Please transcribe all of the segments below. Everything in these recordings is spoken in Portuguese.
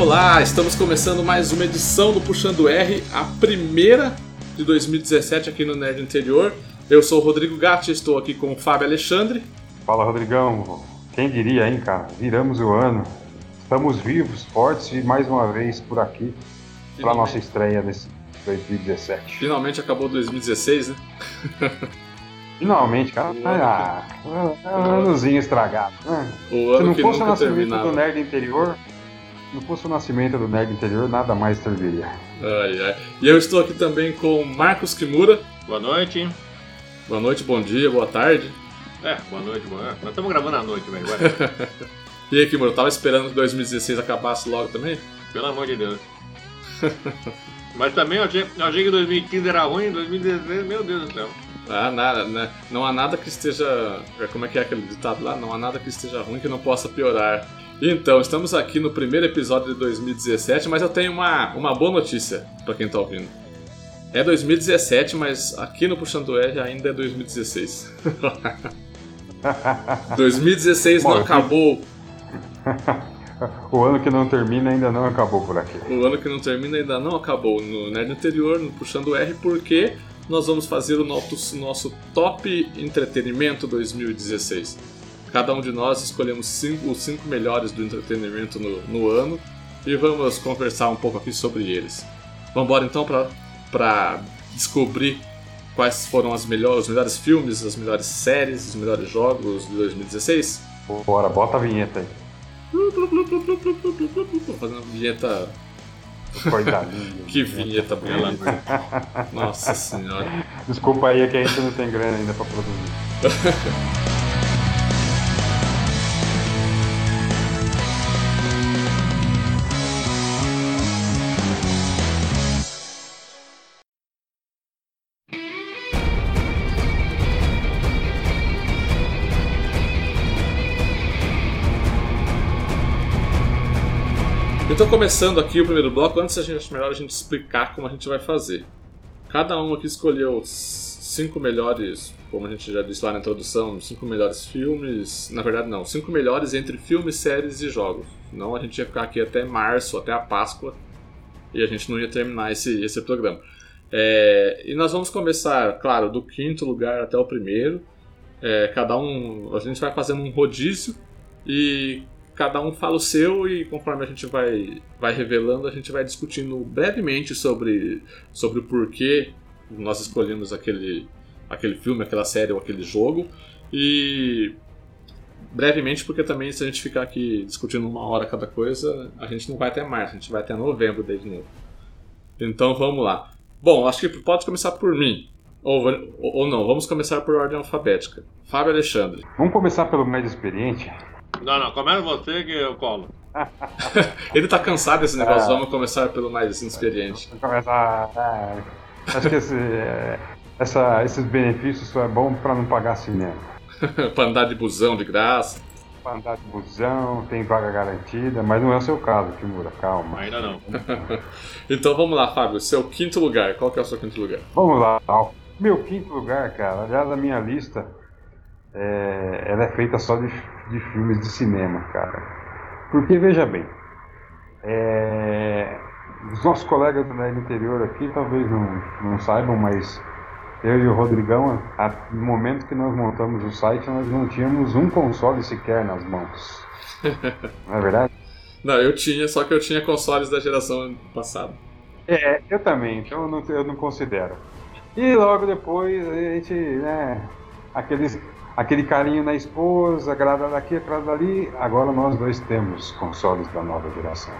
Olá, estamos começando mais uma edição do Puxando R, a primeira de 2017 aqui no Nerd Interior. Eu sou o Rodrigo Gatti, estou aqui com o Fábio Alexandre. Fala, Rodrigão. Quem diria, hein, cara? Viramos o ano. Estamos vivos, fortes e mais uma vez por aqui para nossa estreia nesse 2017. Finalmente acabou 2016, né? Finalmente, cara. Ah, anozinho estragado. Né? O ano Se não que fosse o nascimento terminava. do Nerd Interior, não fosse o nascimento do Nerd Interior, nada mais serviria. Ai, ai. E eu estou aqui também com Marcos Kimura. Boa noite. Boa noite, bom dia, boa tarde. É, boa noite, boa noite. Nós estamos gravando à noite, velho. vai. E aí, Kimura, tava esperando que 2016 acabasse logo também? Pelo amor de Deus. Mas também eu achei, eu achei que 2015 era ruim, 2016, meu Deus do céu. Ah, nada, né? Não há nada que esteja. Como é que é aquele ditado lá? Não há nada que esteja ruim que não possa piorar. Então, estamos aqui no primeiro episódio de 2017, mas eu tenho uma, uma boa notícia pra quem tá ouvindo. É 2017, mas aqui no Puxando R ainda é 2016. 2016 não acabou. O ano que não termina ainda não acabou por aqui. O ano que não termina ainda não acabou no Nerd Anterior, no Puxando R, porque nós vamos fazer o nosso, nosso Top Entretenimento 2016. Cada um de nós escolhemos cinco, os cinco melhores do entretenimento no, no ano e vamos conversar um pouco aqui sobre eles. Vamos embora então para descobrir quais foram as melhores, os melhores filmes, as melhores séries, os melhores jogos de 2016? Bora, bota a vinheta aí. Tô fazendo uma vinheta. Que vinheta bonita. Nossa senhora. Desculpa aí, é que a gente não tem grana ainda pra produzir. Então, começando aqui o primeiro bloco, antes a gente acho melhor a gente explicar como a gente vai fazer. Cada um aqui escolheu cinco melhores, como a gente já disse lá na introdução, cinco melhores filmes. Na verdade, não, cinco melhores entre filmes, séries e jogos. Não, a gente ia ficar aqui até março, até a Páscoa, e a gente não ia terminar esse, esse programa. É, e nós vamos começar, claro, do quinto lugar até o primeiro. É, cada um, a gente vai fazendo um rodízio e cada um fala o seu e conforme a gente vai, vai revelando, a gente vai discutindo brevemente sobre, sobre o porquê nós escolhemos aquele, aquele filme, aquela série ou aquele jogo. E brevemente, porque também se a gente ficar aqui discutindo uma hora cada coisa, a gente não vai até março, a gente vai até novembro daí de novo. Então vamos lá. Bom, acho que pode começar por mim. Ou, ou ou não, vamos começar por ordem alfabética. Fábio Alexandre. Vamos começar pelo mais experiente? Não, não, começa você que eu colo. Ele tá cansado desse negócio, Ah. vamos começar pelo mais inexperiente. Vamos começar. é, acho que esse, é, essa- esses benefícios só é bom pra não pagar cinema. pra andar de busão de graça. Pra andar de busão, tem vaga garantida, mas não é o seu caso, Kimura, calma. Ainda não. Então vamos lá, Fábio. Seu quinto lugar. Qual que é o seu quinto lugar? Vamos lá. Meu quinto lugar, cara, aliás, a minha lista é, ela é feita só de, de filmes de cinema, cara. Porque, veja bem, é, os nossos colegas do Nerd Interior aqui talvez não, não saibam, mas eu e o Rodrigão, no momento que nós montamos o site, nós não tínhamos um console sequer nas mãos. Não é verdade? Não, eu tinha, só que eu tinha consoles da geração passada. É, eu também, então eu não, eu não considero. E logo depois a gente, né, aqueles, aquele carinho na esposa, agrada daqui, agrada dali, agora nós dois temos consoles da nova geração.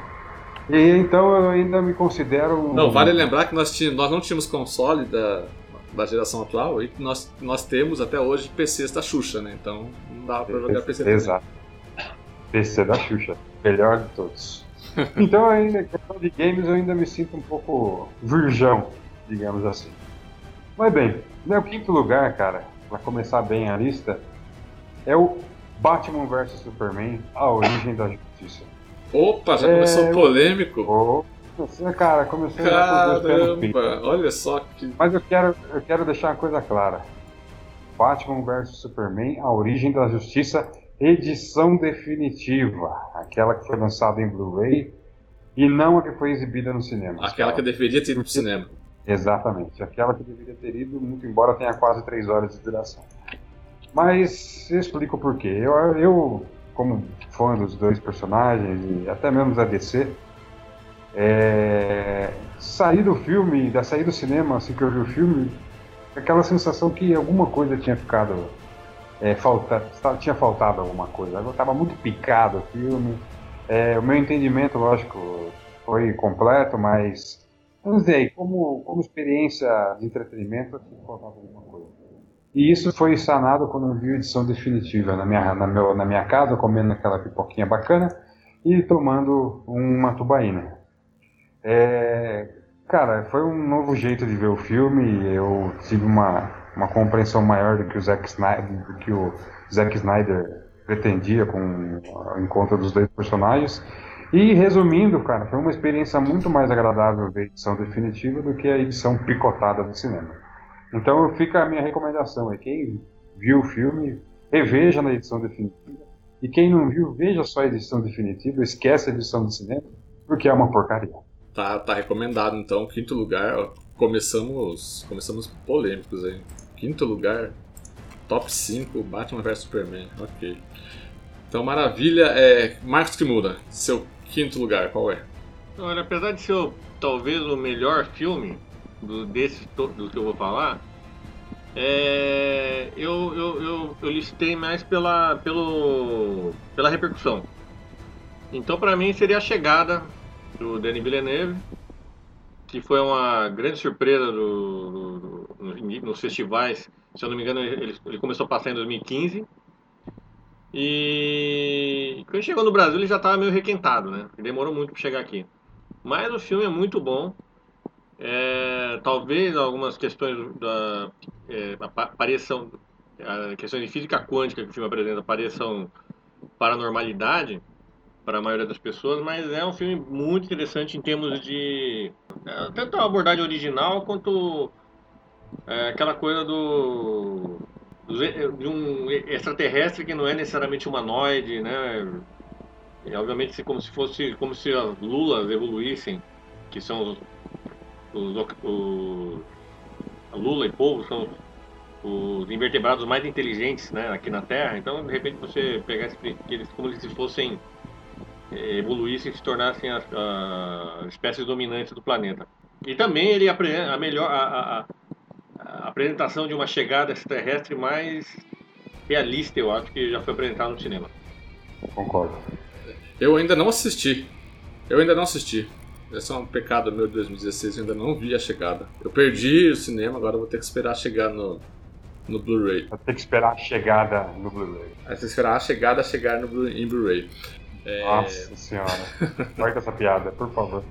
E então eu ainda me considero. Não, vale lembrar que nós, tínhamos, nós não tínhamos console da, da geração atual e nós, nós temos até hoje PCs da Xuxa, né? Então não dava pra jogar PC também. Exato. PC da Xuxa, melhor de todos. Então ainda, questão de games, eu ainda me sinto um pouco virgão, digamos assim. Mas bem, meu quinto lugar, cara, pra começar bem a lista, é o Batman vs Superman, A Origem da Justiça. Opa, já É, começou polêmico. Oh, cara, começou no. Caramba, olha só que. Mas eu quero, eu quero deixar uma coisa clara. Batman vs Superman, A Origem da Justiça, edição definitiva. Aquela que foi lançada em Blu-ray e não a que foi exibida no cinema. Aquela que deveria ter ido pro cinema. Exatamente, aquela que deveria ter ido, muito embora tenha quase três horas de duração. Mas eu explico por quê. Eu, eu, como fã dos dois personagens e até mesmo da DC, é, sair do filme, da sair do cinema assim que eu vi o filme, aquela sensação que alguma coisa tinha ficado é, falta, tinha faltado alguma coisa. Eu estava muito picado o filme. É, o meu entendimento, lógico, foi completo, mas não sei, como, como experiência de entretenimento, aqui faltava alguma coisa. E isso foi sanado quando eu vi a edição definitiva na minha, na, meu, na minha casa, comendo aquela pipoquinha bacana e tomando uma tubaína. É, cara, foi um novo jeito de ver o filme. Eu tive uma, uma compreensão maior do que o Zack Snyder, do que o Zack Snyder pretendia com o encontro dos dois personagens. E resumindo, cara, foi uma experiência muito mais agradável ver a edição definitiva do que a edição picotada do cinema. Então fica a minha recomendação, é quem viu o filme, reveja na edição definitiva. E quem não viu, veja só a edição definitiva, esquece a edição do cinema, porque é uma porcaria. Tá, tá recomendado então, quinto lugar, ó, começamos, começamos polêmicos aí. Quinto lugar, top 5, Batman vs Superman, ok. Então, maravilha, é Marcos que muda, seu quinto lugar, qual é? Olha, apesar de ser talvez o melhor filme do, desse do que eu vou falar, é, eu, eu, eu, eu, listei mais pela, pelo, pela repercussão. Então, para mim, seria a chegada do Denis Villeneuve, que foi uma grande surpresa do, do, do, nos festivais. Se eu não me engano, ele, ele, começou a passar em 2015. E quando chegou no Brasil, ele já estava meio requentado, né? Demorou muito para chegar aqui. Mas o filme é muito bom. É, talvez algumas questões da é, pareçam questões de física quântica que o filme apresenta pareçam paranormalidade, para a maioria das pessoas, mas é um filme muito interessante em termos de é, tanto a abordagem original quanto é, aquela coisa do, de um extraterrestre que não é necessariamente humanoide, né? E, obviamente como se fosse como se as lulas evoluíssem, que são os, os, os Lula e povo são os invertebrados mais inteligentes né, aqui na Terra. Então, de repente, você pegar eles como se fossem é, evoluíssem e se tornassem as, as, espécies dominantes do planeta. E também ele apresenta a melhor a, a, a, apresentação de uma chegada extraterrestre mais realista, eu acho que já foi apresentado no cinema. Concordo. Eu ainda não assisti. Eu ainda não assisti. Esse é um pecado meu de 2016, eu ainda não vi a chegada. Eu perdi o cinema, agora vou ter que esperar chegar no, no Blu-ray. Vai ter que esperar a chegada no Blu-ray. Vai ter que esperar a chegada chegar no Blu em Blu-ray. É... Nossa senhora. Corta essa piada, por favor.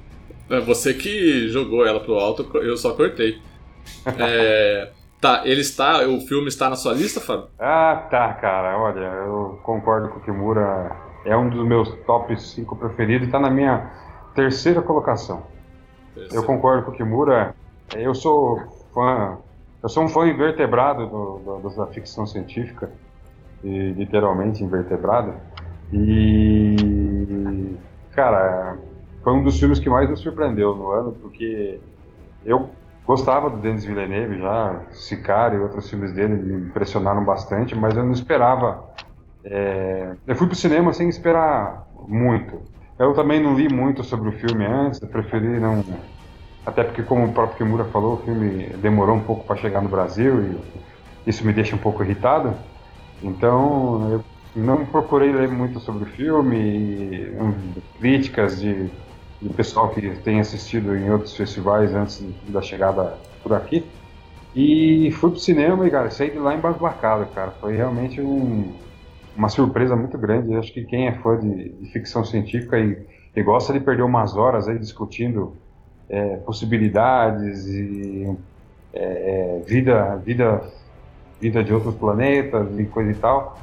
É você que jogou ela pro alto, eu só cortei. É... Tá, ele está. O filme está na sua lista, Fábio? Ah, tá, cara. Olha, eu concordo com o Kimura. É um dos meus top 5 preferidos e tá na minha terceira colocação. Terceiro. Eu concordo com o Kimura. Eu sou fã. Eu sou um fã invertebrado do, do, da ficção científica. E literalmente invertebrado. E, cara, foi um dos filmes que mais me surpreendeu no ano, porque eu gostava do Denis Villeneuve já, Sicário e outros filmes dele me impressionaram bastante, mas eu não esperava. É... Eu fui pro cinema sem esperar muito. Eu também não li muito sobre o filme antes, preferi não. Até porque, como o próprio Kimura falou, o filme demorou um pouco para chegar no Brasil e isso me deixa um pouco irritado. Então, eu não procurei ler muito sobre o filme, um, críticas de, de pessoal que tem assistido em outros festivais antes da chegada por aqui. E fui pro cinema e, cara, saí de lá embasbacado, cara. Foi realmente um, uma surpresa muito grande. Acho que quem é fã de, de ficção científica e, e, gosta de perder umas horas aí discutindo é, possibilidades e é, é vida, vida, vida de outros planetas e coisa e tal,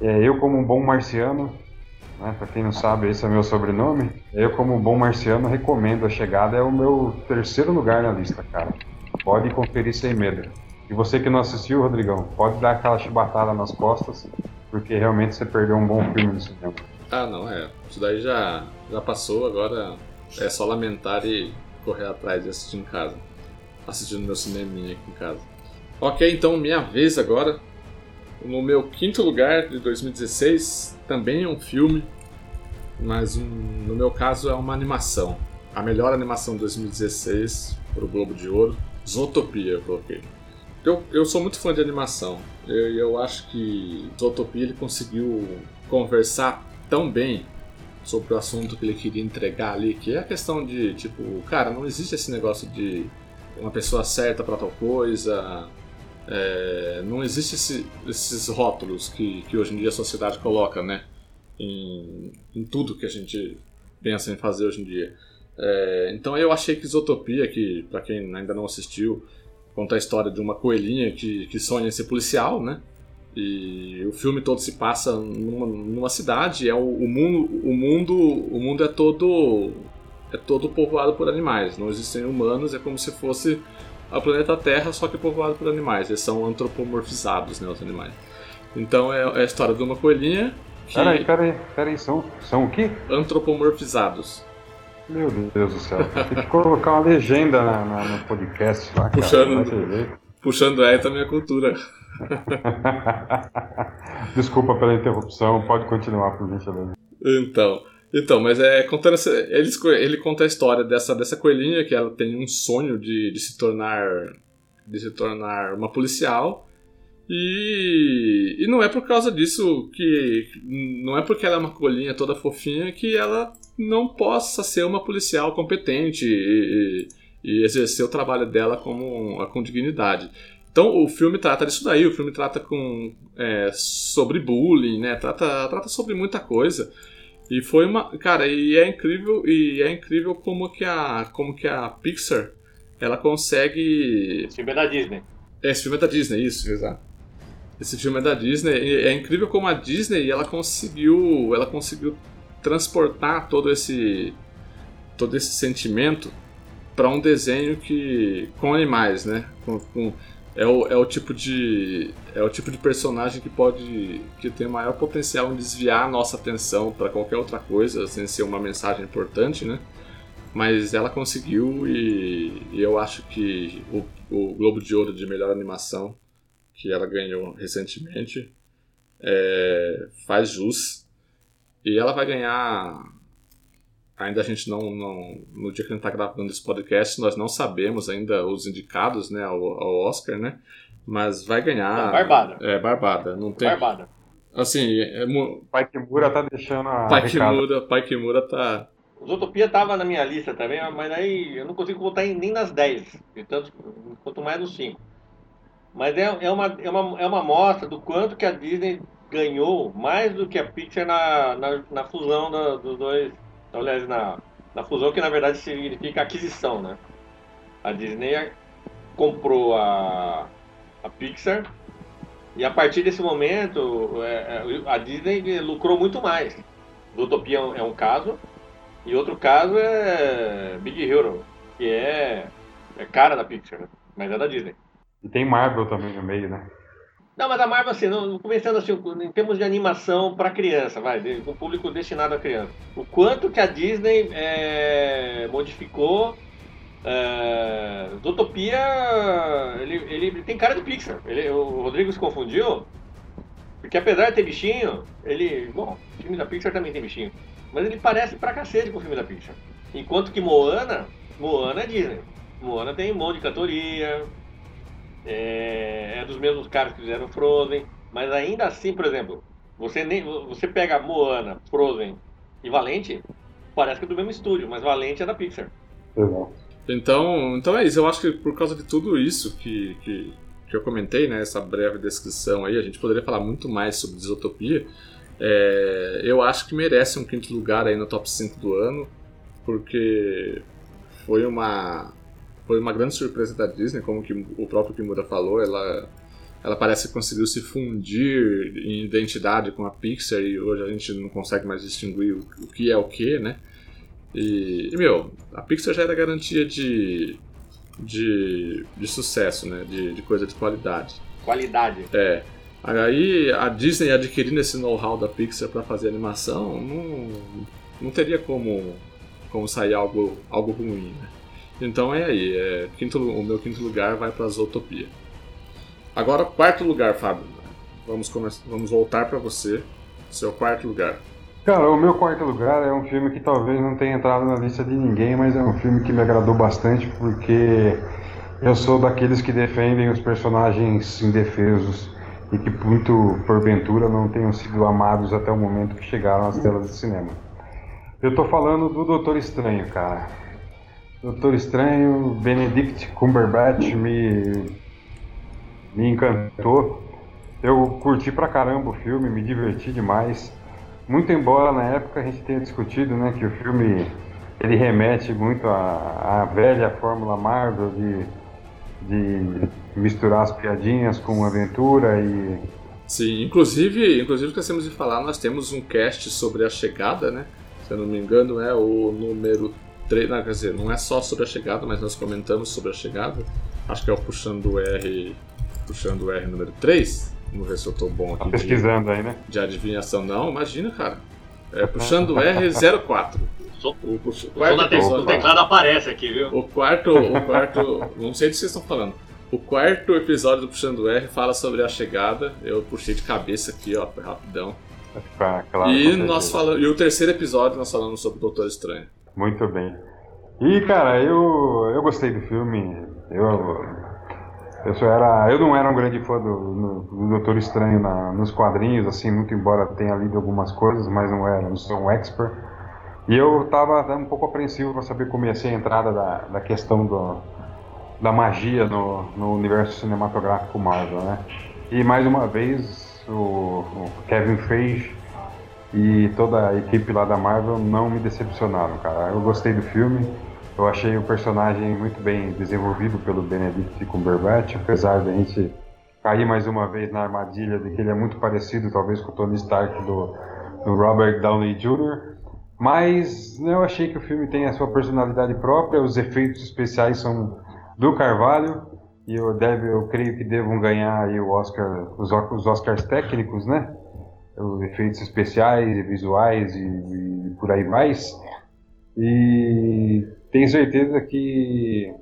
é, eu, como um bom marciano, né, para quem não sabe, esse é meu sobrenome. Eu, como bom marciano, recomendo a chegada. É o meu terceiro lugar na lista, cara. Pode conferir sem medo. E você que não assistiu, Rodrigão, pode dar aquela chibatada nas costas, porque realmente você perdeu um bom filme no cinema. Ah, não, é. Isso daí já, já passou, agora é só lamentar e correr atrás e assistir em casa. Assistindo meu cineminha aqui em casa. Ok, então minha vez agora. No meu quinto lugar de 2016, também é um filme, mas um, no meu caso é uma animação. A melhor animação de 2016 para o Globo de Ouro, Zootopia eu coloquei. Eu, eu sou muito fã de animação. Eu, eu acho que Zootopia ele conseguiu conversar tão bem sobre o assunto que ele queria entregar ali, que é a questão de, tipo, cara, não existe esse negócio de uma pessoa certa para tal coisa, é, não existe esse, esses rótulos que, que hoje em dia a sociedade coloca, né, em, em tudo que a gente pensa em fazer hoje em dia. É, então eu achei que Isotopia, que para quem ainda não assistiu, conta a história de uma coelhinha que, que sonha em ser policial, né? E o filme todo se passa numa, numa cidade, é o, o, mundo, o mundo, o mundo é todo é todo povoado por animais. Não existem humanos, é como se fosse o planeta Terra, só que povoado por animais. Eles são antropomorfizados, né, os animais. Então é, é a história de uma coelhinha que... Peraí, peraí, peraí, são, são o quê? Antropomorfizados. Meu Deus do céu, tem que colocar uma legenda na, na, no podcast lá, cara. Puxando, puxando aí também a cultura. Desculpa pela interrupção, pode continuar, por gentileza. Então, então, mas é contando essa, ele, ele conta a história dessa, dessa coelhinha que ela tem um sonho de, de se tornar de se tornar uma policial e, e não é por causa disso que não é porque ela é uma coelhinha toda fofinha que ela não possa ser uma policial competente e, e, e exercer o trabalho dela com, com dignidade. Então o filme trata disso daí, o filme trata com, é, sobre bullying, né? Trata, trata sobre muita coisa. E foi uma. Cara, e é incrível, e é incrível como que a. como que a Pixar ela consegue. Esse filme é da Disney. É, esse filme é da Disney, isso, exato. Esse filme é da Disney. E é incrível como a Disney ela conseguiu. Ela conseguiu transportar todo esse. todo esse sentimento para um desenho que. com animais, né? Com, com, é o, é o tipo de é o tipo de personagem que pode que tem maior potencial em desviar a nossa atenção para qualquer outra coisa sem ser uma mensagem importante, né? Mas ela conseguiu e, e eu acho que o, o, Globo de Ouro de melhor animação que ela ganhou recentemente é, faz jus e ela vai ganhar ainda a gente não, não no dia que a gente está gravando esse podcast, nós não sabemos ainda os indicados, né, ao, ao Oscar, né? Mas vai ganhar. É barbada. É barbada, não tem. Barbada. Assim, é, Pai Kimura tá deixando a. Pai Kimura, Pai Kimura tá. Zootopia tava na minha lista também, mas aí eu não consigo botar nem nas 10, tanto, quanto mais nos 5. Mas é, é, uma, é, uma, é uma mostra do quanto que a Disney ganhou mais do que a Pixar na, na, na fusão da, dos dois aliás, na, na fusão, que na verdade significa aquisição, né? A Disney comprou a, a Pixar e a partir desse momento é, é a Disney lucrou muito mais. Utopia é um caso e outro caso é Big Hero, que é, é cara da Pixar, né? mas é da Disney. E tem Marvel também no meio, né? Não, mas a Marvel, assim, não, começando assim, em termos de animação para criança, vai, com público destinado a criança. O quanto que a Disney é, modificou. É, Utopia, ele, ele tem cara de Pixar. Ele, o Rodrigo se confundiu, porque apesar de ter bichinho, ele. Bom, filme da Pixar também tem bichinho. Mas ele parece pra cacete com o filme da Pixar. Enquanto que Moana, Moana é Disney. Moana tem um monte de cantoria, é, é dos mesmos caras que fizeram Frozen, mas ainda assim, por exemplo, você, nem, você pega Moana, Frozen e Valente, parece que é do mesmo estúdio, mas Valente é da Pixar. Então, então é isso, eu acho que por causa de tudo isso que, que, que eu comentei, né, essa breve descrição aí, a gente poderia falar muito mais sobre Desotopia. É, eu acho que merece um quinto lugar aí no top 5 do ano, porque foi uma foi uma grande surpresa da Disney, como que o próprio Kimura falou, ela ela parece que conseguiu se fundir em identidade com a Pixar e hoje a gente não consegue mais distinguir o, que é o que, né? E, e, meu, a Pixar já era garantia de, de, de sucesso, né? De, de coisa de qualidade. Qualidade. É. Aí a Disney adquirindo esse know-how da Pixar para fazer animação, não, não teria como como sair algo, algo ruim. Né? Então é aí, é, quinto, o meu quinto lugar vai para Zootopia. Agora, quarto lugar, Fábio. Vamos, vamos voltar para você, seu quarto lugar. Cara, o meu quarto lugar é um filme que talvez não tenha entrado na lista de ninguém, mas é um filme que me agradou bastante porque eu sou daqueles que defendem os personagens indefesos e que, muito porventura, não tenham sido amados até o momento que chegaram às telas de cinema. Eu tô falando do Doutor Estranho, cara. Doutor Estranho, Benedict Cumberbatch me, me encantou. Eu curti pra caramba o filme, me diverti demais. Muito embora na época a gente tenha discutido né, que o filme ele remete muito à, velha fórmula Marvel de, de misturar as piadinhas com aventura e. Sim, inclusive, inclusive esquecemos de falar, nós temos um cast sobre a chegada, né? Se eu não me engano, é o número 3. Não, quer dizer, não é só sobre a chegada, mas nós comentamos sobre a chegada. Acho que é o puxando o R. Puxando o R número 3. Vamos ver se eu tô bom aqui. Tá pesquisando de, aí, né? De adivinhação. Não, imagina, cara. É puxando R04. O, o, o quarto o teclado aparece aqui, viu? O quarto, o quarto. não sei do que vocês estão falando. O quarto episódio do Puxando R fala sobre a chegada. Eu puxei de cabeça aqui, ó, rapidão. Claro, e, nós falamos, e o terceiro episódio nós falamos sobre o Doutor Estranho. Muito bem. E cara, eu, eu gostei do filme. Eu, eu só era, eu não era um grande fã do, do Doutor Estranho na, nos quadrinhos, assim, muito embora tenha lido algumas coisas, mas não era, não sou um expert. E eu estava um pouco apreensivo para saber como ia ser a entrada da, da questão do, da magia no, no universo cinematográfico Marvel, né? E mais uma vez o, o Kevin Feige e toda a equipe lá da Marvel não me decepcionaram, cara. Eu gostei do filme eu achei o personagem muito bem desenvolvido pelo Benedict Cumberbatch, apesar da gente cair mais uma vez na armadilha de que ele é muito parecido, talvez, com o Tony Stark do, do Robert Downey Jr. Mas né, eu achei que o filme tem a sua personalidade própria, os efeitos especiais são do Carvalho e eu, deve, eu creio que devam ganhar aí o Oscar, os, os Oscars técnicos, né? Os efeitos especiais e visuais e, e por aí mais. E tenho certeza que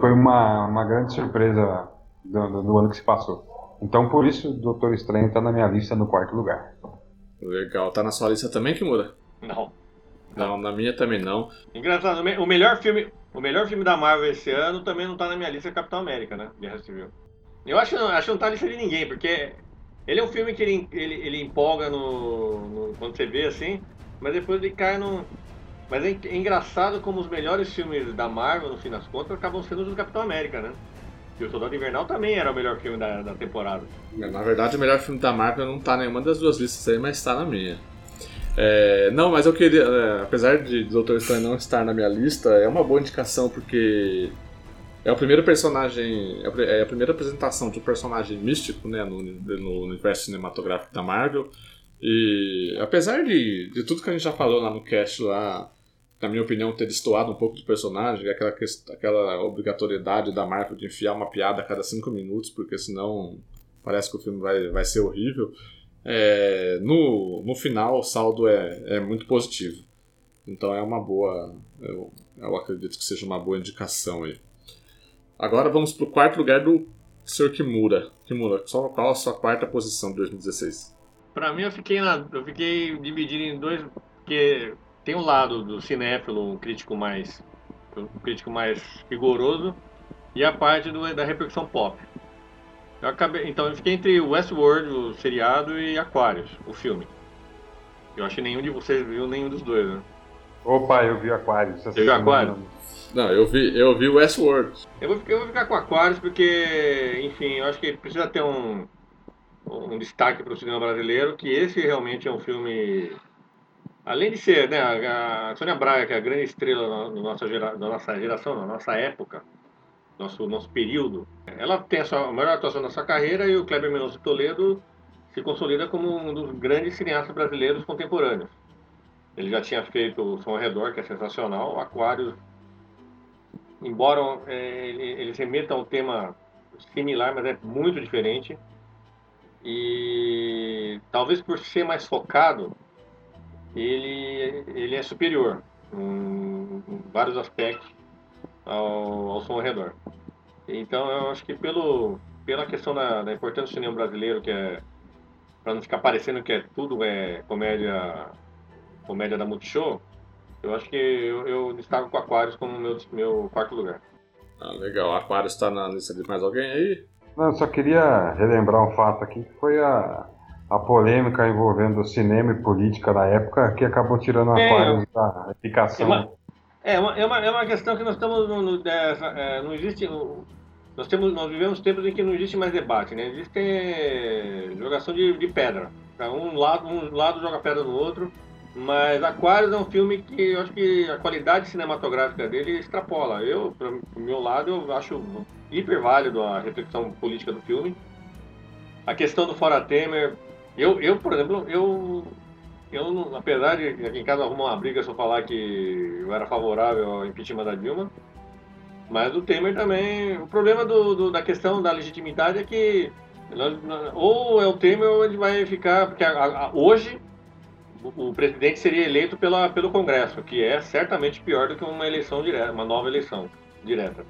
foi uma, uma grande surpresa do, do, ano que se passou. Então, por isso, Doutor Estranho está na minha lista no quarto lugar. Legal. Tá na sua lista também, Kimura? Não. Não, na minha também não. Engraçado, o melhor filme, o melhor filme da Marvel esse ano também não tá na minha lista, é Capitão América, né? Guerra Civil. Eu acho, acho que não tá na lista de ninguém, porque ele é um filme que ele, ele, ele empolga no, no, quando você vê assim, mas depois ele cai no, mas é, é engraçado como os melhores filmes da Marvel, no fim das contas, acabam sendo os do Capitão América, né? E o Soldado Invernal também era o melhor filme da, da temporada. Na verdade, o melhor filme da Marvel não tá nenhuma das duas listas aí, mas está na minha. É, não, mas eu queria. É, apesar de Doutor Estranho não estar na minha lista, é uma boa indicação porque é o primeiro personagem. É a primeira apresentação de um personagem místico né, no, no universo cinematográfico da Marvel. E apesar de, de tudo que a gente já falou lá no cast lá na minha opinião, ter destoado um pouco do personagem, aquela, aquela obrigatoriedade da Marvel de enfiar uma piada a cada cinco minutos, porque senão parece que o filme vai, vai ser horrível. É, no, no final, o saldo é, é muito positivo. Então é uma boa. Eu, eu acredito que seja uma boa indicação aí. Agora vamos para o quarto lugar do Sr. Kimura. Kimura, só qual a sua quarta posição de 2016? Para mim, eu fiquei, na, eu fiquei dividido em dois, porque tem um lado do cinéfilo, um crítico mais um crítico mais rigoroso e a parte do, da repercussão pop. Eu acabei, então eu fiquei entre Westworld, o seriado, e Aquarius, o filme. Eu acho que nenhum de vocês viu nenhum dos dois, né? Opa, eu vi Aquarius. Você viu Aquarius? Não, eu vi, eu vi Westworld. Eu vou, eu vou ficar com Aquarius porque, enfim, eu acho que precisa ter um, um destaque para o cinema brasileiro, que esse realmente é um filme Além de ser né, a Sônia Braga, que é a grande estrela da nossa, gera, nossa geração, da nossa época, nosso, nosso período, ela tem a, sua, a maior atuação da sua carreira e o Kleber Mendonça Toledo se consolida como um dos grandes cineastas brasileiros contemporâneos. Ele já tinha feito o Som ao Redor, que é sensacional, o Aquário, embora é, ele, ele remeta a um tema similar, mas é muito diferente. E talvez por ser mais focado, ele, ele é superior. Em, em vários aspectos ao, ao som ao redor. Então eu acho que pelo, pela questão da, da importância do cinema brasileiro, que é para não ficar parecendo que é tudo é comédia comédia da Multishow, eu acho que eu, eu destaco o Aquarius como meu, meu quarto lugar. Ah, legal. Aquarius está na lista de mais alguém aí? Não, eu só queria relembrar um fato aqui, que foi a, a polêmica envolvendo cinema e política da época que acabou tirando É, Aquarius da aplicação. É uma, é uma, é uma, é uma questão que nós estamos. No, no- é, é, não existe. o- Nós, temos, nós vivemos tempos em que não existe mais debate, né? Existe é, jogação de, de pedra. Um lado, um lado joga pedra no outro. Mas Aquarius é um filme que eu acho que a qualidade cinematográfica dele extrapola. Eu, pro meu lado, eu acho hiper válido a reflexão política do filme. A questão do Fora Temer. Eu, eu por exemplo, eu eu, apesar de aqui em casa arrumar uma briga eu falar que eu era favorável ao impeachment da Dilma, mas o Temer também. O problema do, do- da questão da legitimidade é que ou é o Temer ou ele vai ficar. Porque a- a- hoje o, o presidente seria eleito pela, pelo Congresso, que é certamente pior do que uma eleição direta, uma nova eleição direta.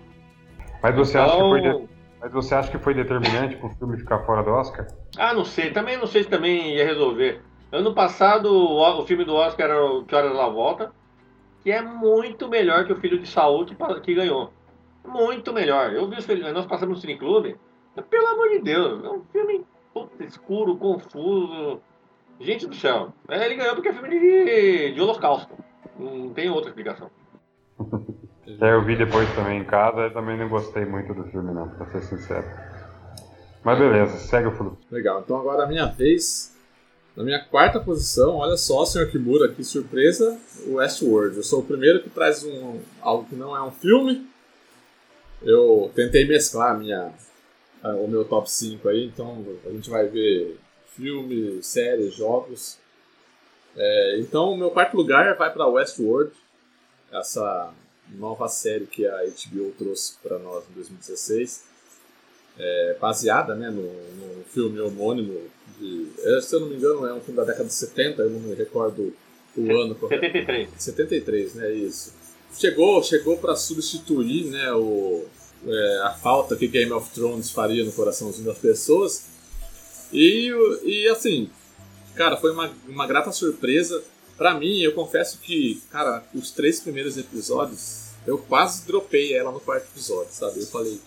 Mas você, acha que foi de- Então, mas você acha que foi determinante para o filme ficar fora do Oscar? Ah, não sei. Também não sei se também ia resolver. Ano passado, o, o filme do Oscar era o Que Horas Ela Volta, que é muito melhor que o Filho de Saul que, que ganhou. Muito melhor. Eu vi os filhos, nós passamos no Cine Clube, pelo amor de Deus, é um filme escuro, confuso. Gente do céu. É, Ele ganhou porque é filme de, de holocausto. Não tem outra explicação. É, eu vi depois também em casa e também não gostei muito do filme, não, pra ser sincero. Mas beleza, segue o fluxo. Legal, então agora a minha vez. Na minha quarta posição, olha só, senhor Kimura, que surpresa, o Westworld. Eu sou o primeiro que traz um, algo que não é um filme. Eu tentei mesclar a minha, a- o meu top 5 aí, então a gente vai ver filme, séries, jogos. É, então o meu quarto lugar vai para Westworld, essa nova série que a HBO trouxe para nós em 2016 baseada né, no, no filme homônimo de. eh, Se eu não me engano, é um filme da década de 70, eu não me recordo o ano correto. 73. 73, né? Isso. Chegou, chegou para substituir né, o, é, a falta que Game of Thrones faria no coraçãozinho das pessoas. E, e assim, cara, foi uma, uma grata surpresa. Pra mim, eu confesso que, cara, os três primeiros episódios, eu quase dropei ela no quarto episódio, sabe? Eu falei,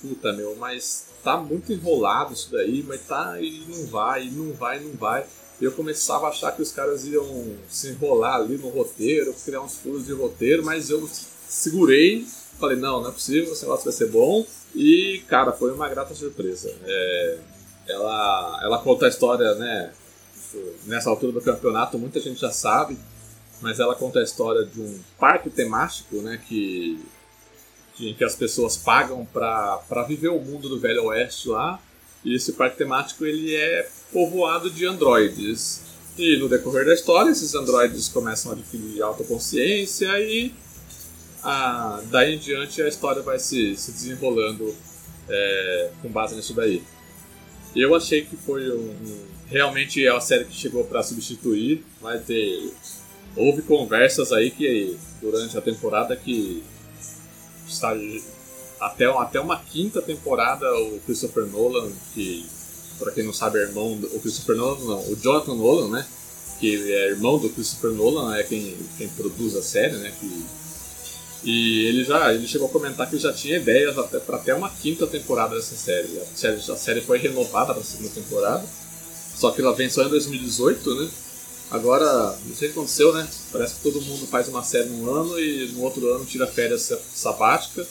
puta meu, mas tá muito enrolado isso daí, mas tá e não vai, e não vai, e não vai. Eu começava a achar que os caras iam se enrolar ali no roteiro, criar uns furos de roteiro, mas eu segurei, falei, não, não é possível, esse negócio vai ser bom. E, cara, foi uma grata surpresa. É, ela, ela conta a história, né? Nessa altura do campeonato, muita gente já sabe, mas ela conta a história de um parque temático, né? Que, que, as pessoas pagam para viver o mundo do Velho Oeste lá. E esse parque temático ele é povoado de androides. E no decorrer da história, esses androides começam a adquirir autoconsciência e ah, daí em diante a história vai se, se desenrolando é, com base nisso daí. Eu achei que foi um, um- realmente é uma série que chegou para substituir, ter houve conversas aí que durante a temporada que está até, até uma quinta temporada o Christopher Nolan, que para quem não sabe é irmão do o Christopher Nolan, não, o Jonathan Nolan, né? Que é irmão do Christopher Nolan, é quem, quem produz a série, né? Que, e ele já ele chegou a comentar que já tinha ideias até para até uma quinta temporada dessa série. A série, a série foi renovada para a segunda temporada, só que ela vem só em 2018, né? Agora, não sei o que aconteceu, né? Parece que todo mundo faz uma série num ano e no outro ano tira férias sabática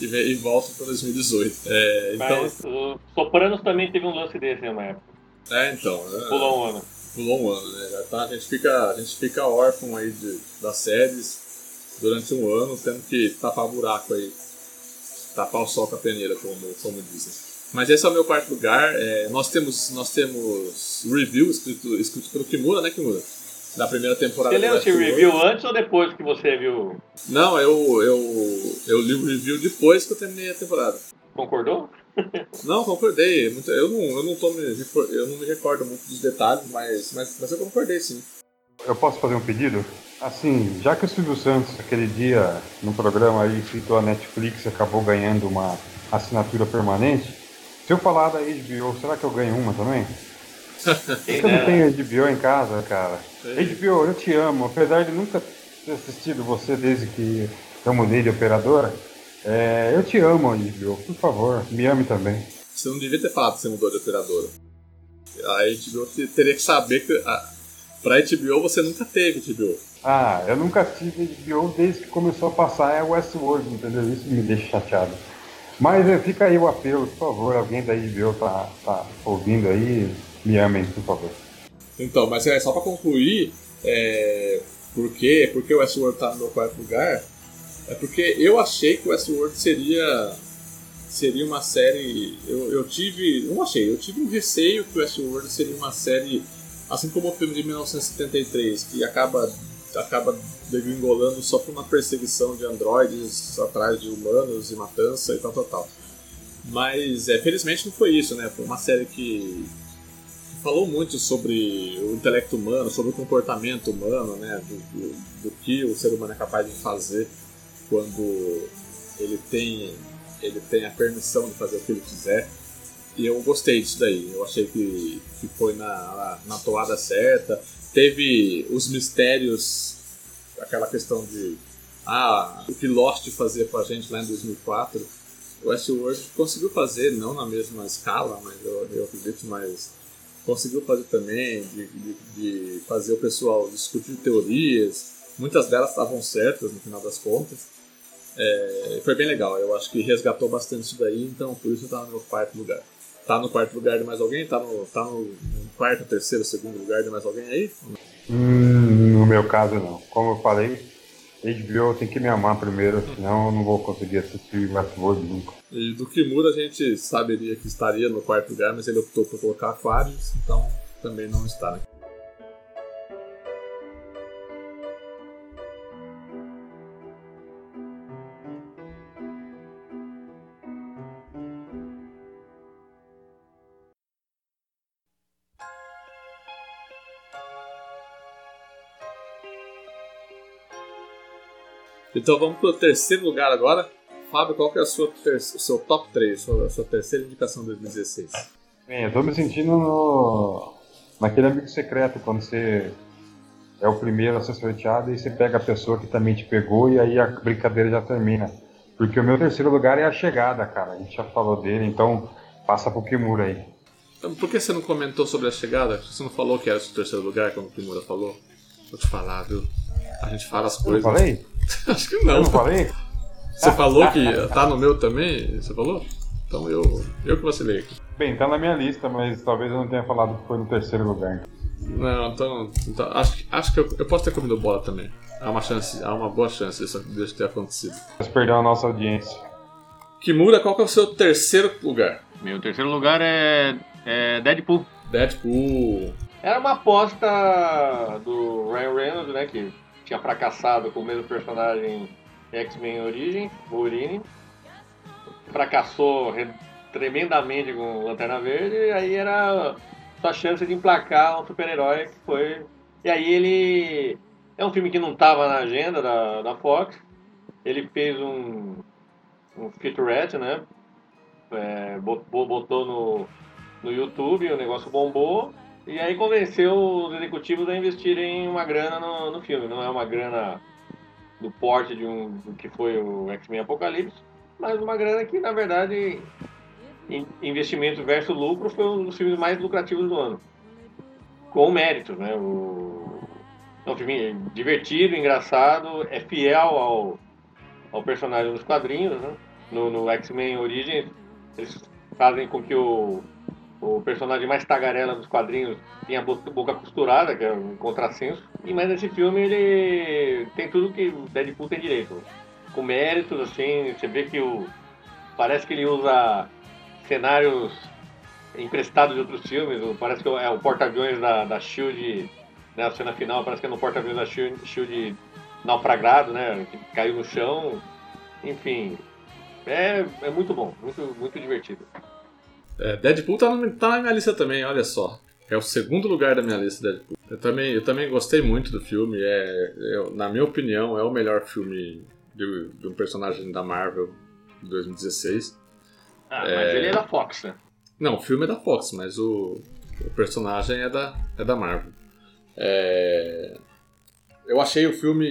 e, vem- e volta para 2018. É, então, Mas o Sopranos também teve um lance desse em uma época. é, então é, Pulou um ano. pulou um ano, né? Tá, a, gente fica, a gente fica órfão aí de, das séries durante um ano, tendo que tapar buraco aí, tapar o sol com a peneira, como, como dizem. Mas esse é o meu quarto lugar. É, nós temos nós temos review escrito, escrito pelo Kimura, né, Kimura? Da primeira temporada. Você leu esse review antes ou depois que você viu? Não, eu, eu, eu li o review depois que eu terminei a temporada. Concordou? Não, concordei. Eu não, eu não, tô me, eu não me recordo muito dos detalhes, mas, mas, mas eu concordei sim. Eu posso fazer um pedido? Assim, já que o Silvio Santos, aquele dia no programa aí, citou a Netflix e acabou ganhando uma assinatura permanente, se eu falar da HBO, será que eu ganho uma também? Porque eu não tenho HBO em casa, cara. HBO, eu te amo. Apesar de nunca ter assistido você desde que eu mudei de operadora, é, eu te amo, HBO. Por favor, me ame também. Você não devia ter falado que você mudou de operadora. A HBO teria que saber que. A, pra HBO você nunca teve HBO. Ah, eu nunca tive HBO desde que começou a passar é Westworld, entendeu? Isso me deixa chateado. Mas é, fica aí o apelo, por favor, alguém da HBO tá, tá ouvindo aí, me amem, por favor. Então, mas é só pra concluir, é, por quê? Porque o Westworld tá no meu quarto lugar? É porque eu achei que o Westworld seria seria uma série. Eu, eu tive. Não achei, eu tive um receio que o Westworld seria uma série. Assim como o filme de 1973, que acaba, acaba degringolando só por uma perseguição de androides atrás de humanos e matança e tal, tal, tal. Mas, é, felizmente não foi isso, né? Foi uma série que, falou muito sobre o intelecto humano, sobre o comportamento humano, né? Do, do, do que o ser humano é capaz de fazer quando ele tem ele tem a permissão de fazer o que ele quiser. E eu gostei disso daí. Eu achei que, que foi na, na toada certa. Teve os mistérios, aquela questão de ah, o que Lost fazia com a gente lá em 2004. O Westworld conseguiu fazer, não na mesma escala, mas eu, eu acredito, mas conseguiu fazer também, de, de, de fazer o pessoal discutir teorias. Muitas delas estavam certas no final das contas. É, foi bem legal, eu acho que resgatou bastante isso daí, então por isso tá no meu quarto lugar. Tá no quarto lugar de mais alguém? Tá no, tá no, quarto, terceiro, segundo lugar de mais alguém aí? Hum, no meu caso não. Como eu falei, HBO tem que me amar primeiro, senão eu não vou conseguir assistir Westworld nunca. E do Kimura a gente saberia que estaria no quarto lugar, mas ele optou por colocar Aquarius, então também não está. Né? Então vamos para o terceiro lugar agora. Fábio, qual que é a sua o seu top 3, a sua terceira indicação de 2016? Bem, eu tô me sentindo no... naquele amigo secreto, quando você é o primeiro a ser sorteado e você pega a pessoa que também te pegou e aí a brincadeira já termina. Porque o meu terceiro lugar é a chegada, cara. A gente já falou dele, então passa pro Kimura aí. Então, por que você não comentou sobre a chegada? Você não falou que era o seu terceiro lugar quando o Kimura falou? Vou te falar, viu? A gente fala as coisas. Eu falei? Acho que não. Eu não falei? Você falou que tá no meu também? Você falou? Então eu, eu que vacilei aqui. Bem, tá na minha lista, mas talvez eu não tenha falado que foi no terceiro lugar. Não, então, então acho, acho que eu, eu, posso ter comido bola também. Há uma chance, há uma boa chance disso, disso ter acontecido. Mas perdeu a nossa audiência. Kimura, qual que é o seu terceiro lugar? Meu terceiro lugar é, é Deadpool. Deadpool. Era uma aposta do Ryan Reynolds, né, que tinha fracassado com o mesmo personagem X-Men Origem, Wolverine. Fracassou tremendamente com Lanterna Verde, e aí era sua chance de emplacar um super-herói que foi. E aí ele. É um filme que não estava na agenda da, da Fox. Ele fez um, um featurette, né? É, botou, no, no YouTube, o negócio bombou. E aí convenceu os executivos a investirem uma grana no, no filme. Não é uma grana do porte de um do que foi o X-Men Apocalipse, mas uma grana que, na verdade, investimento versus lucro foi um dos filmes mais lucrativos do ano. Com mérito, né? O, é um filme divertido, engraçado, é fiel ao, ao personagem dos quadrinhos, né? No, no X-Men Origins, eles fazem com que o o personagem mais tagarela dos quadrinhos tinha a boca costurada, que é um contrassenso. E mas nesse filme ele tem tudo que Deadpool tem direito. Com méritos, assim, você vê que o. Parece que ele usa cenários emprestados de outros filmes. Parece que é o porta-aviões da, da Shield, né, a cena final parece que é no porta-aviões da Shield, Shield naufragado, né? Que caiu no chão. Enfim. É, é muito bom, muito, muito divertido. É, Deadpool tá, no, tá na minha lista também, olha só. é o segundo lugar da minha lista Deadpool. Eu também, eu também gostei muito do filme. É, é na minha opinião, é o melhor filme de, de um personagem da Marvel de 2016. Ah, mas é... ele é da Fox, né? Não, o filme é da Fox, mas o, o personagem é da, é da Marvel. É... Eu achei o filme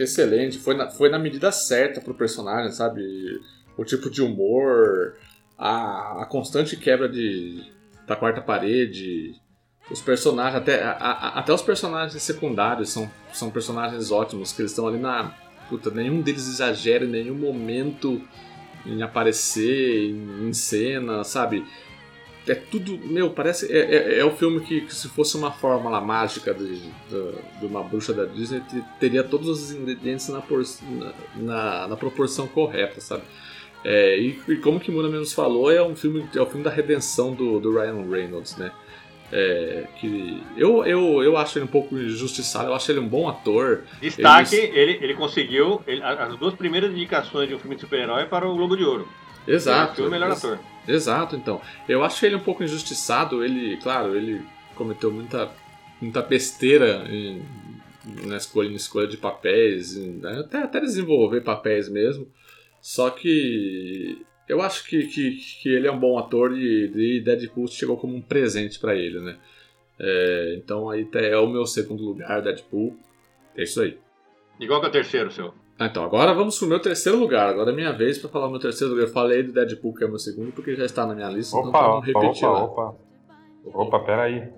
excelente, foi na, foi na medida certa pro personagem, sabe? O tipo de humor, a, a constante quebra de, da quarta parede, os personagens, até, a, a, até os personagens secundários são, são personagens ótimos, que eles estão ali na. Puta, nenhum deles exagera em nenhum momento em aparecer em, em cena, sabe? É tudo. Meu, parece. É, é, é o filme que, que, se fosse uma fórmula mágica de, de, de, uma bruxa da Disney, teria todos os ingredientes na, por, na, na proporção correta, sabe? É, e, e, como o Kimura mesmo falou, é um filme, é o filme da redenção do, do Ryan Reynolds, né? É, que eu, eu, eu acho ele um pouco injustiçado, eu acho ele um bom ator. Destaque, ele, ele, ele conseguiu ele, as duas primeiras indicações de um filme de super-herói para o Globo de Ouro. Exato. Ele o melhor ator. Exato, então. Eu acho ele um pouco injustiçado, ele, claro, ele cometeu muita, muita besteira em, na escolha, na escolha de papéis, né? até, até desenvolver papéis mesmo. Só que eu acho que, que, que ele é um bom ator e, e Deadpool chegou como um presente para ele, né? É, então aí é o meu segundo lugar, Deadpool. É isso aí. Qual que é o terceiro, seu? Ah, então, agora vamos pro meu terceiro lugar. Agora é minha vez para falar o meu terceiro lugar. Eu falei do Deadpool, que é o meu segundo, porque já está na minha lista, opa, então vamos repetir opa, lá. Opa, opa, peraí.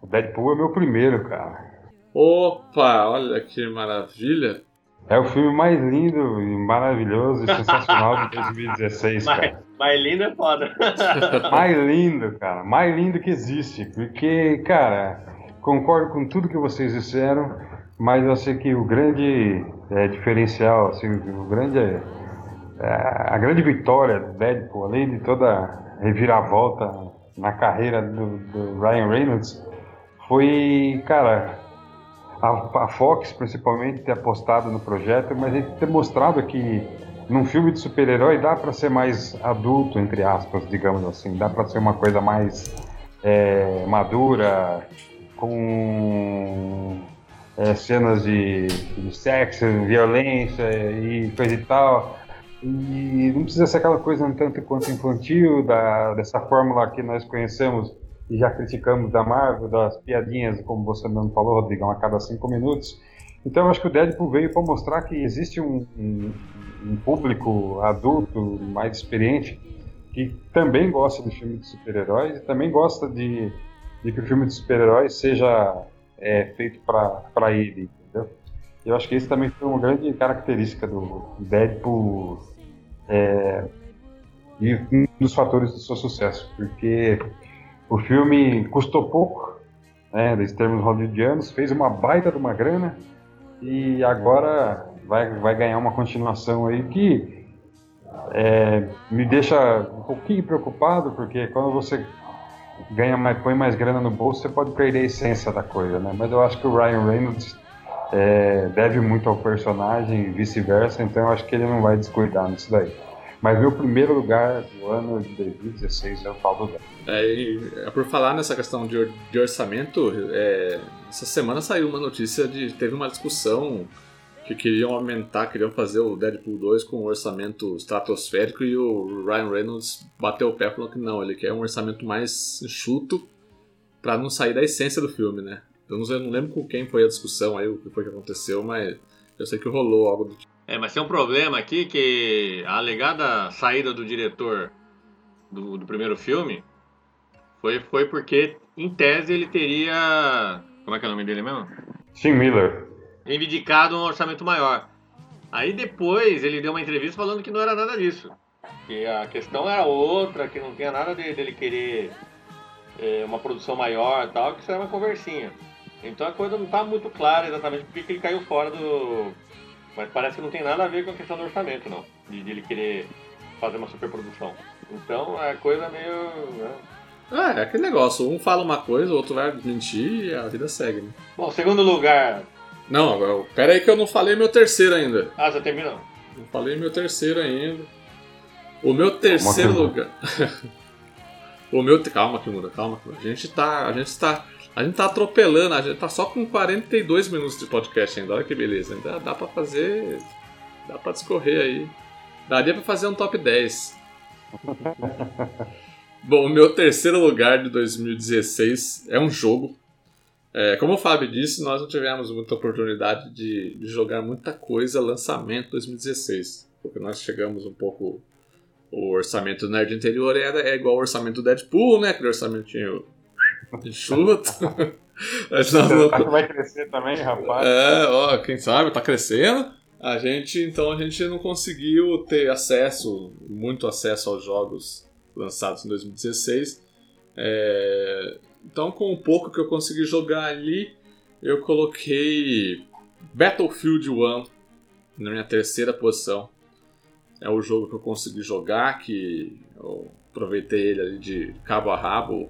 O Deadpool é meu primeiro, cara. Opa, olha que maravilha. É o filme mais lindo e maravilhoso e sensacional de 2016, cara. Mais, mais lindo é foda. mais lindo, cara. Mais lindo que existe. Porque, cara, concordo com tudo que vocês disseram, mas eu sei que o grande é, diferencial, assim, o grande, é, a grande vitória do Deadpool, além de toda a reviravolta na carreira do, do Ryan Reynolds, foi, cara, a, a, Fox principalmente ter apostado no projeto, mas ele ter mostrado que num filme de super-herói dá para ser mais adulto, entre aspas, digamos assim, dá para ser uma coisa mais é, madura, com é, cenas de, de sexo, violência e coisa e tal. E não precisa ser aquela coisa um tanto quanto infantil, da, dessa fórmula que nós conhecemos e já criticamos da Marvel, das piadinhas, como você mesmo falou, Rodrigão, a cada cinco minutos. Então eu acho que o Deadpool veio para mostrar que existe um, um, um, público adulto, mais experiente, que também gosta de filme de super-heróis e também gosta de, de, que o filme de super-heróis seja é, feito para ele, entendeu? Eu acho que isso também foi uma grande característica do Deadpool é, e um dos fatores do seu sucesso, porque o filme custou pouco, né, em termos hollywoodianos, fez uma baita de uma grana e agora vai, vai ganhar uma continuação aí que é, me deixa um pouquinho preocupado, porque quando você ganha mais, põe mais grana no bolso, você pode perder a essência da coisa, né? Mas eu acho que o Ryan Reynolds é, deve muito ao personagem e vice-versa, então eu acho que ele não vai descuidar nisso daí. Mas meu primeiro lugar do ano de 2016 é o Paulo Débora. É, é, por falar nessa questão de, de orçamento, é, essa semana saiu uma notícia de teve uma discussão que queriam aumentar, queriam fazer o Deadpool 2 com um orçamento estratosférico e o Ryan Reynolds bateu o pé falando que não, ele quer um orçamento mais enxuto para não sair da essência do filme, né? Eu não, eu não lembro com quem foi a discussão aí, o que foi que aconteceu, mas eu sei que rolou algo do tipo. É, mas tem um problema aqui que a alegada saída do diretor do, do primeiro filme foi, foi porque, em tese, ele teria. Como é que é o nome dele mesmo? Tim Miller. Reivindicado um orçamento maior. Aí depois ele deu uma entrevista falando que não era nada disso. Que a questão era outra, que não tinha nada de, dele querer é, uma produção maior e tal, que isso era uma conversinha. Então a coisa não está muito clara exatamente porque ele caiu fora do, mas parece que não tem nada a ver com a questão do orçamento, não. De, de ele querer fazer uma superprodução. Então é coisa meio. Né? É, é aquele negócio. Um fala uma coisa, o outro vai mentir e a vida segue, né? Bom, segundo lugar. Não, agora, pera aí que eu não falei meu terceiro ainda. Ah, você terminou? Não falei meu terceiro ainda. O meu terceiro lugar. O meu. Calma, Kimura, calma. A gente tá. A gente tá. A gente tá atropelando, a gente tá só com 42 minutos de podcast ainda. Olha que beleza. Ainda dá pra fazer. Dá pra discorrer aí. Daria pra fazer um top 10. Bom, o meu terceiro lugar de 2016 é um jogo. É, como o Fábio disse, nós não tivemos muita oportunidade de, de jogar muita coisa lançamento 2016. Porque nós chegamos um pouco o orçamento do Nerd Interior era, é igual ao orçamento do Deadpool, né? Aquele orçamentinho nós não... que vai crescer também, rapaz. É, ó, quem sabe, tá crescendo. A gente, então, a gente não conseguiu ter acesso, muito acesso aos jogos lançados em 2016. É... Então, com o pouco que eu consegui jogar ali, eu coloquei Battlefield 1 na minha terceira posição é o jogo que eu consegui jogar, que eu aproveitei ele ali de cabo a rabo.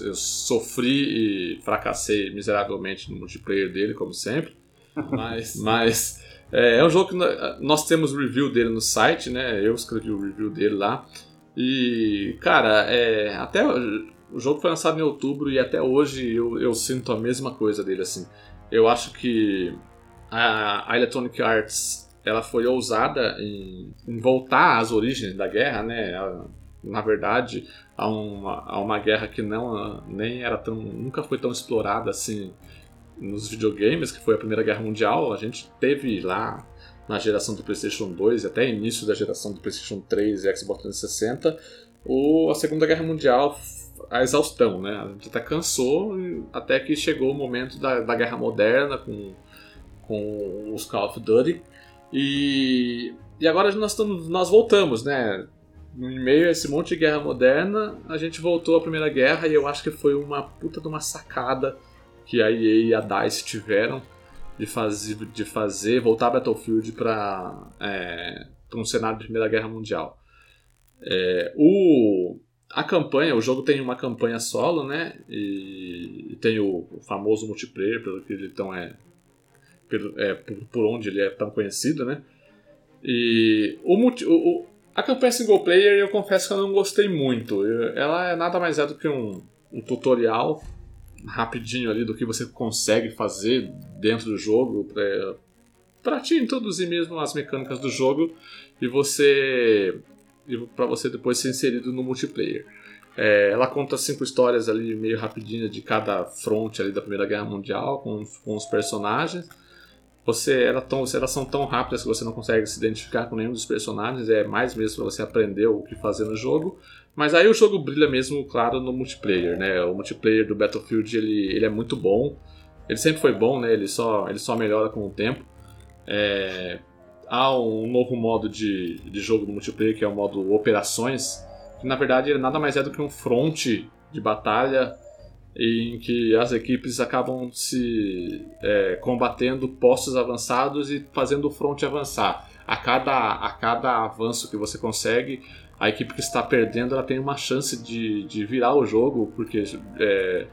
Eu sofri e fracassei miseravelmente no multiplayer dele, como sempre. Mas, mas é, é, um jogo que nós temos review dele no site, né? Eu escrevi o review dele lá. E, cara, é, até o jogo foi lançado em outubro e até hoje eu, eu sinto a mesma coisa dele, assim. Eu acho que a, a Electronic Arts ela foi ousada em, em voltar às origens da guerra, né? Na verdade, a uma, a uma guerra que não nem era tão nunca foi tão explorada assim nos videogames, que foi a Primeira Guerra Mundial. A gente teve lá na geração do PlayStation 2 e até início da geração do PlayStation 3 e Xbox 360, o, a Segunda Guerra Mundial a exaustão, né? A gente até cansou até que chegou o momento da, da guerra moderna com, com os Call of Duty e, e agora nós, nós voltamos, né? No meio a esse monte de guerra moderna, a gente voltou à Primeira Guerra e eu acho que foi uma puta de uma sacada que a EA e a DICE tiveram de fazer, de fazer voltar Battlefield para é, um cenário de Primeira Guerra Mundial. É, o, a campanha, o jogo tem uma campanha solo, né? E, e tem o, o, famoso multiplayer, pelo que ele então é é, por, por, onde ele é tão conhecido, né? E o, o, a campanha single player eu confesso que eu não gostei muito. Ela é nada mais é do que um, um tutorial rapidinho ali do que você consegue fazer dentro do jogo para te introduzir mesmo as mecânicas do jogo e você para você depois ser inserido no multiplayer. É, ela conta cinco histórias ali meio rapidinha de cada fronte ali da Primeira Guerra Mundial com, com os personagens você ela tão, elas são tão rápidas que você não consegue se identificar com nenhum dos personagens, é mais mesmo para você aprender o que fazer no jogo. Mas aí o jogo brilha mesmo, claro, no multiplayer, né? O multiplayer do Battlefield ele, ele é muito bom. Ele sempre foi bom, né? Ele só, ele só melhora com o tempo. É, há um novo modo de, de jogo no multiplayer que é o modo Operações, que na verdade ele nada mais é do que um front de batalha em que as equipes acabam se é, combatendo postos avançados e fazendo o front avançar. A cada, a cada avanço que você consegue, a equipe que está perdendo ela tem uma chance de, de virar o jogo, porque é,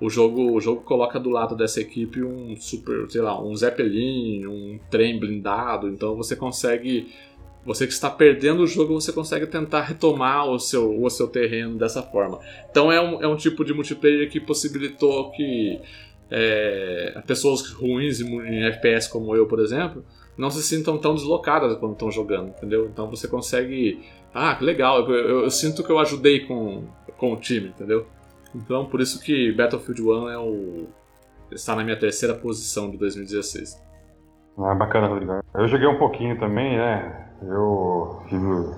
o, jogo, o jogo coloca do lado dessa equipe um super, sei lá, um Zeppelin, um trem blindado, então você consegue você que está perdendo o jogo, você consegue tentar retomar o seu, o seu terreno dessa forma. Então é um, é um tipo de multiplayer que possibilitou que é, pessoas ruins em FPS como eu, por exemplo, não se sintam tão deslocadas quando estão jogando, entendeu? Então você consegue. Ah, que legal, eu, eu, eu, sinto que eu ajudei com, com o time, entendeu? Então por isso que Battlefield 1 é o, está na minha terceira posição de 2016. Ah, bacana, Rodrigo. Eu joguei um pouquinho também, né? Eu tive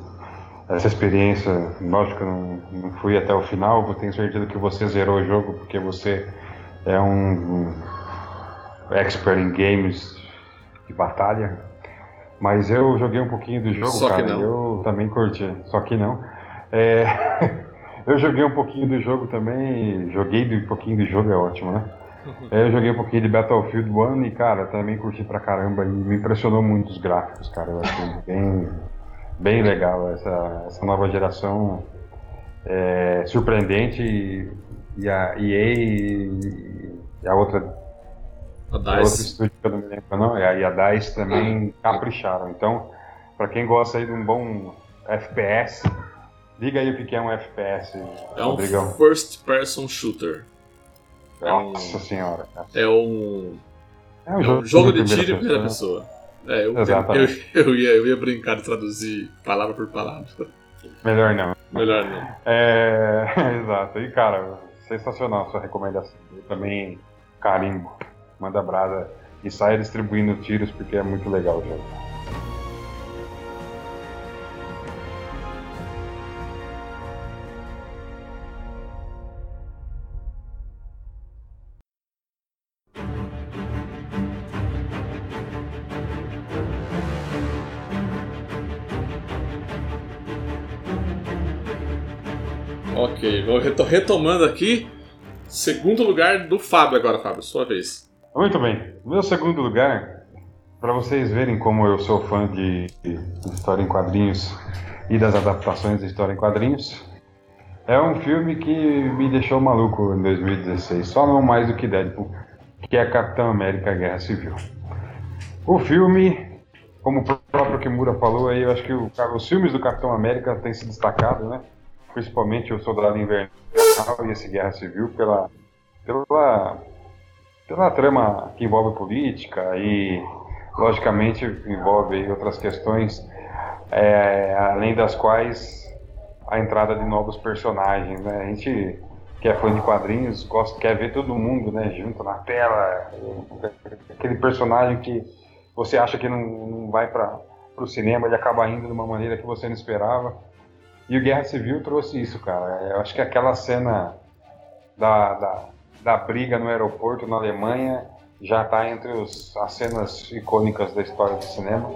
essa experiência, lógico que não, não fui até o final, tenho certeza que você zerou o jogo porque você é um, um expert em games de batalha. Mas eu joguei um pouquinho do jogo, só cara, que não. eu também curti, só que não. É, eu joguei um pouquinho do jogo também, joguei um pouquinho do jogo, é ótimo, né? Eu joguei um pouquinho de Battlefield 1 e, cara, também curti pra caramba e me impressionou muito os gráficos, cara. Eu achei bem, bem legal essa, essa nova geração. É, surpreendente e, e a EA e, e a outra a DICE. outro estúdio que eu não me lembro não, e a DICE também capricharam. Então, para quem gosta aí de um bom FPS, Diga aí o que é um FPS, É um Rodrigão. first person shooter. Nossa senhora. É um, É é um jogo de tiro em primeira pessoa. pessoa. É, eu, eu, eu, ia, eu ia brincar de traduzir palavra por palavra. Melhor não. Melhor não. É, exato. E, cara, sensacional a sua recomendação. Eu também carimbo, manda brasa e saia distribuindo tiros porque é muito legal o jogo. Retomando aqui. Segundo lugar do Fábio agora, Fábio, sua vez. Muito bem. Meu segundo lugar, para vocês verem como eu sou fã de, história em quadrinhos e das adaptações de história em quadrinhos, é um filme que me deixou maluco em 2016, só não mais do que Deadpool, que é Capitão América Guerra Civil. O filme, como o próprio Kimura falou aí, eu acho que o- os filmes do Capitão América têm se destacado, né? Principalmente o Soldado Invernal e esse Guerra Civil pela pela pela trama que envolve política e, logicamente, envolve outras questões, é, além das quais a entrada de novos personagens. Né? A gente que é fã de quadrinhos gosta, quer ver todo mundo né, junto na tela, aquele personagem que você acha que não, não vai para o cinema, ele acaba indo de uma maneira que você não esperava. E o Guerra Civil trouxe isso, cara. Eu acho que aquela cena da, da, da briga no aeroporto na Alemanha já está entre os, as cenas icônicas da história do cinema.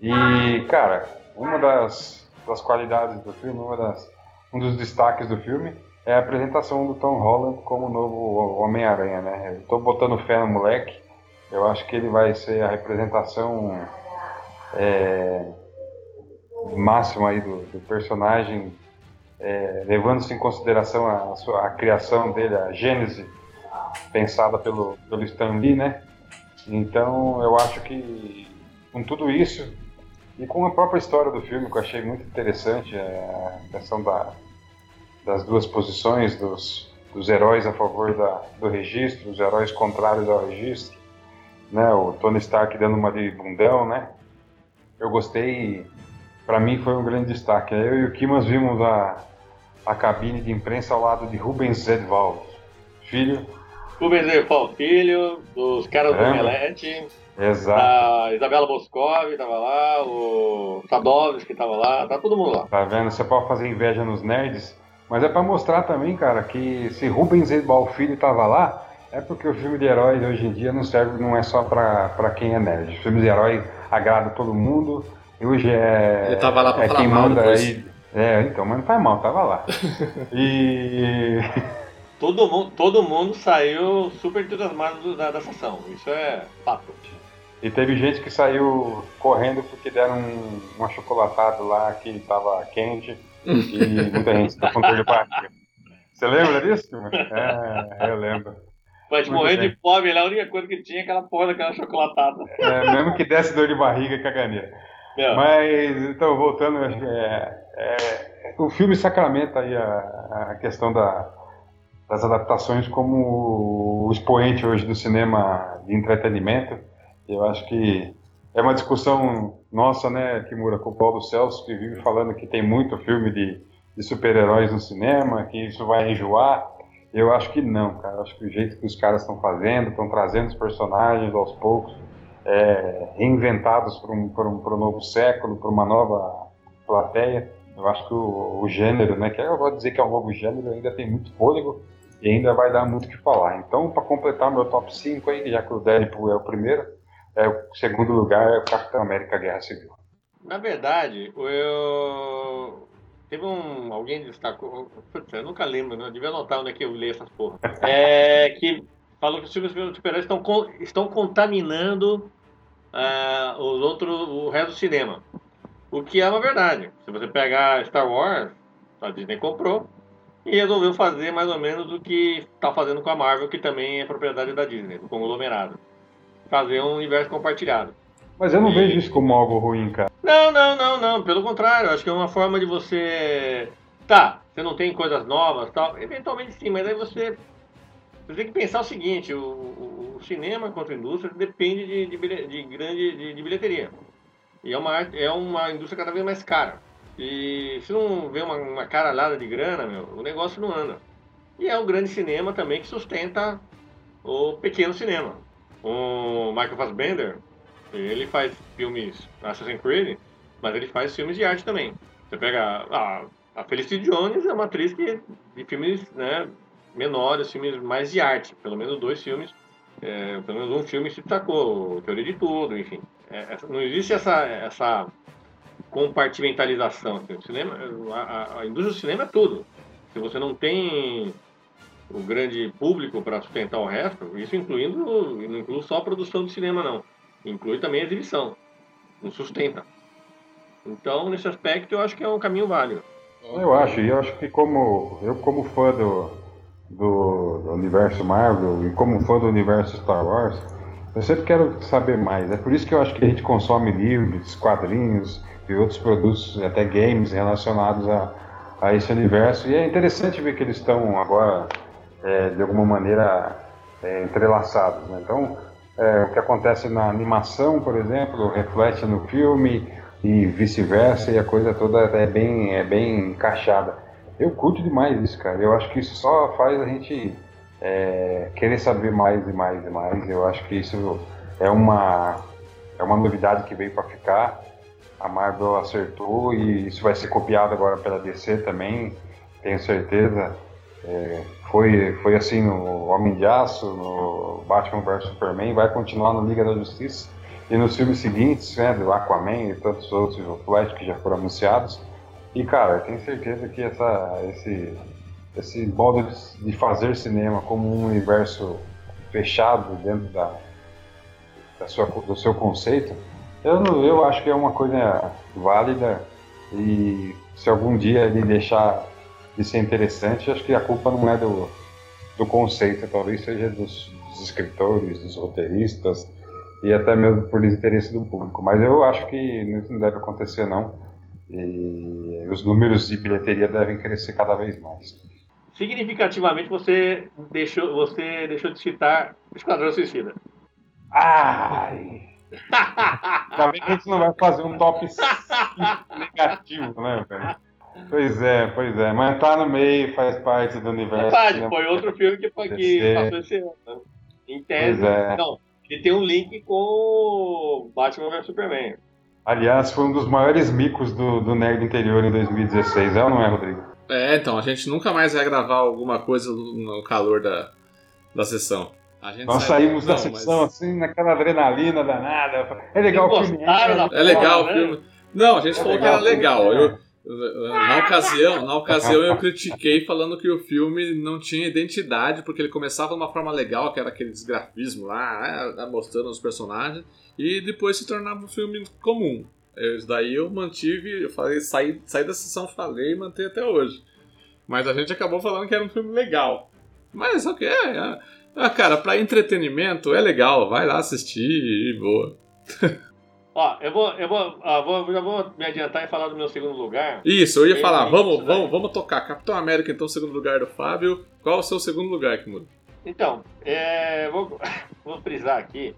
E, cara, uma das, das qualidades do filme, uma das, um dos destaques do filme é a apresentação do Tom Holland como novo Homem-Aranha, né? Eu tô botando fé no moleque. Eu acho que ele vai ser a representação é, máxima aí do, do personagem é, levando-se em consideração a, sua, a criação dele, a gênese pensada pelo, pelo Stan Lee, né? Então eu acho que com tudo isso e com a própria história do filme que eu achei muito interessante, é, a questão da, das duas posições dos, dos heróis a favor da, do registro, os heróis contrários ao registro, né? O Tony Stark dando uma de bundão, né? Eu gostei, para mim foi um grande destaque. Eu e o Kimas vimos a, a cabine de imprensa ao lado de Rubens Zedwald, filho. Rubens Erfal Filho, dos caras do Caramba. Omelete, Exato. a Isabela Boscov tava lá, o Sadovski tava lá, tá todo mundo lá. Tá vendo? Você pode fazer inveja nos nerds, mas é pra mostrar também, cara, que se Rubens Zedwald filho tava lá, é porque o filme de herói hoje em dia não serve, não é só pra quem é nerd. O filme de herói agrada todo mundo. E hoje é. Ele tava lá pra é falar quem mal manda depois. aí. É, então, mas não faz mal, tava lá. E. Todo mundo, todo mundo saiu super entusiasmado do- da, da sessão, isso é fato. E teve gente que saiu correndo porque deram um, um achocolatado lá que tava quente e muita gente ficou com dor de barriga. Você lembra disso? É, eu lembro. Mas Muito morrendo de fome, a única coisa que tinha é aquela porra daquela chocolatada. É, mesmo que desse dor de barriga e caganeira. Meu, Mas, então, voltando, que é, é, o filme sacramenta aí a, a questão da, das adaptações como o expoente hoje do cinema de entretenimento. Eu acho que é uma discussão nossa, né, Kimura, com o Paulo Celso, que vive falando que tem muito filme de, de super-heróis no cinema, que isso vai enjoar. Eu acho que não, cara. Eu acho que o jeito que os caras estão fazendo, estão trazendo os personagens aos poucos, é, reinventados para um, um, um novo século, para uma nova plateia. Eu acho que o, o gênero, né, que eu vou dizer que é um novo gênero, ainda tem muito fôlego e ainda vai dar muito o que falar. Então, para completar meu top 5 aí, já que o Deadpool é o primeiro, é o segundo lugar é o Capitão América Guerra Civil. na verdade, eu. Teve um. Alguém destacou. Putz, eu nunca lembro, né? Eu devia anotar onde é que eu li essas porra. É. Que falou que os filmes de super-heróis estão, estão contaminando ah, os outros, o resto do cinema. O que é uma verdade. Se você pegar Star Wars, a Disney comprou e resolveu fazer mais ou menos o que está fazendo com a Marvel, que também é propriedade da Disney, do conglomerado. Fazer um universo compartilhado. Mas eu não E- vejo isso como algo ruim, cara. Não, não, não, não. Pelo contrário, acho que é uma forma de você. Tá, você não tem coisas novas tal. Eventualmente sim, mas aí você. Você tem que pensar o seguinte: o, o, o cinema a indústria depende de, de, de grande de, de, bilheteria. E é uma, é uma indústria cada vez mais cara. E se não vê uma, uma caralhada de grana, meu, o negócio não anda. E é o grande cinema também que sustenta o pequeno cinema. O Michael Fassbender, ele faz filmes Assassin's Creed, mas ele faz filmes de arte também. Você pega a, a Felicity Jones é uma atriz que de filmes né, menores, filmes mais de arte, pelo menos dois filmes, é, pelo menos um filme se destacou, Teoria de Tudo, enfim. É, não existe essa, essa compartimentalização. Assim. O cinema, a, a indústria do cinema é tudo. Se você não tem o grande público para sustentar o resto, isso incluindo, não inclui só a produção de cinema, não. Inclui também a exibição. Não sustenta. Então, nesse aspecto, eu acho que é um caminho válido. Eu acho, e eu acho que como eu como fã do, do, do, universo Marvel e como fã do universo Star Wars, eu sempre quero saber mais. É por isso que eu acho que a gente consome livros, quadrinhos e outros produtos, até games relacionados a, a esse universo. E é interessante ver que eles estão agora, é, de alguma maneira, é, entrelaçados. Né? Então, é, o que acontece na animação, por exemplo, reflete no filme e vice-versa, e a coisa toda é bem, é bem encaixada. Eu curto demais isso, cara. Eu acho que isso só faz a gente é, querer saber mais e mais e mais. Eu acho que isso é uma, é uma novidade que veio para ficar. A Marvel acertou e isso vai ser copiado agora pela DC também, tenho certeza. É, foi, foi assim no Homem de Aço, no Batman vs Superman, vai continuar no Liga da Justiça e nos filmes seguintes, né, do Aquaman e tantos outros, o Flash que já foram anunciados. E cara, eu tenho certeza que essa, esse, esse modo de fazer cinema como um universo fechado dentro da, da sua, do seu conceito, eu, não, eu acho que é uma coisa válida e se algum dia ele deixar de ser interessante, acho que a culpa não é do, do conceito, talvez seja dos, dos escritores, dos roteiristas e até mesmo por interesse do público. Mas eu acho que isso não deve acontecer não. E os números de bilheteria devem crescer cada vez mais. Significativamente você deixou, você deixou de citar Esquadrão Suicida. Ai! Ainda bem que a gente não vai fazer um top negativo, né, velho? Pois é, pois é. Mas tá no meio, faz parte do universo. Verdade, foi outro filme que, foi, que passou esse ano. Né? Em tese, é. não. Ele tem um link com Batman vs Superman. Aliás, foi um dos maiores micos do, do Nerd Interior em 2016, é ou não é, Rodrigo? É, então, a gente nunca mais vai gravar alguma coisa no calor da, da sessão. Nós sai... saímos não, da sessão mas... assim, naquela adrenalina danada. É legal o filme. É legal o né? filme. Não, a gente é falou que era legal. Eu, na ocasião, na ocasião eu critiquei falando que o filme não tinha identidade, porque ele começava de uma forma legal, que era aquele desgrafismo lá, né, mostrando os personagens, e depois se tornava um filme comum. Isso daí eu mantive, eu falei, saí, saí da sessão, falei e mantei até hoje. Mas a gente acabou falando que era um filme legal. Mas ok, é, é, ah, cara, pra entretenimento é legal, vai lá assistir e boa. Ó, eu vou, eu vou, ó, vou, já vou me adiantar e falar do meu segundo lugar. Isso, eu ia falar, vamos, vamos, vamos tocar. Capitão América, então, segundo lugar do Fábio. Qual o seu segundo lugar, Kimura? Então, é, vou, vou frisar aqui.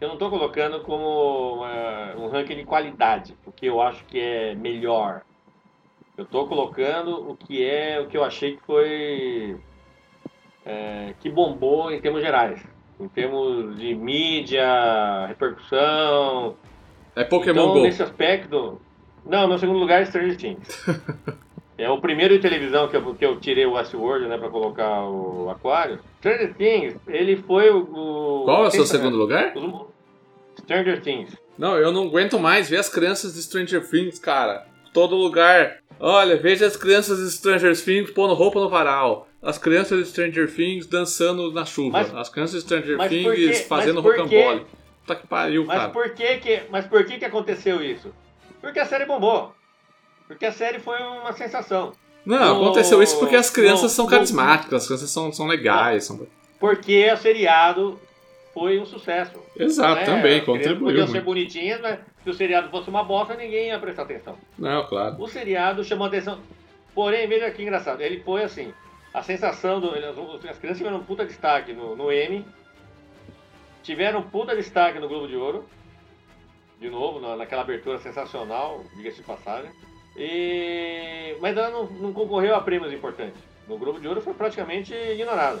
Eu não estou colocando como uma, um ranking de qualidade, porque eu acho que é melhor. Eu estou colocando o que é o que eu achei que foi é, que bombou em termos gerais em termos de mídia, repercussão. É Pokémon então, Go. nesse aspecto. Não, meu segundo lugar é Stranger Things. é o primeiro de televisão que eu, que eu tirei o Westworld, né, pra colocar o Aquário. Stranger Things, ele foi o. Qual é o seu segundo lugar? Stranger Things. Não, eu não aguento mais ver as crianças de Stranger Things, cara. Todo lugar. Olha, veja as crianças de Stranger Things pondo roupa no varal as crianças de Stranger Things dançando na chuva. Mas, as crianças de Stranger Things fazendo rocambole. Puta que pariu, mas cara. Por que que, mas por que que aconteceu isso? Porque a série bombou. Porque a série foi uma sensação. Não, no, aconteceu isso porque as crianças no, são carismáticas, as crianças são, são legais. São... Porque é seriado foi um sucesso. Exato, né? também, As contribuiu. Podiam ser bonitinhas, mas se o seriado fosse uma bosta, ninguém ia prestar atenção. Não, claro. O seriado chamou atenção. Porém, veja que engraçado. Ele foi assim. A sensação do. As crianças tiveram um puta destaque no, no M. Tiveram um puta destaque no Globo de Ouro. De novo, na- naquela abertura sensacional, diga-se de passagem. E... Mas ela não, não concorreu a prêmios importantes. No Globo de Ouro foi praticamente ignorado.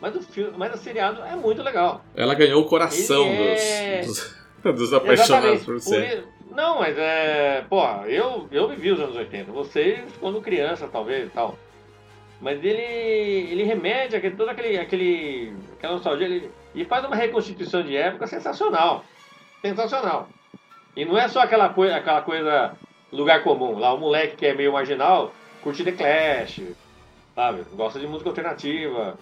Mas o, filme, mas o seriado é muito legal. Ela ganhou o coração Ele é- dos, dos, dos apaixonados por você. Não, mas é. Pô, eu, eu vivi os anos 80. Vocês, quando criança, talvez e tal. Mas ele, ele remete aquele, toda aquele, aquele, aquela nostalgia ele, e faz uma reconstituição de época sensacional. Sensacional. E não é só aquela, coi aquela coisa lugar comum. Lá o moleque que é meio marginal curte The Clash, sabe? Gosta de música alternativa.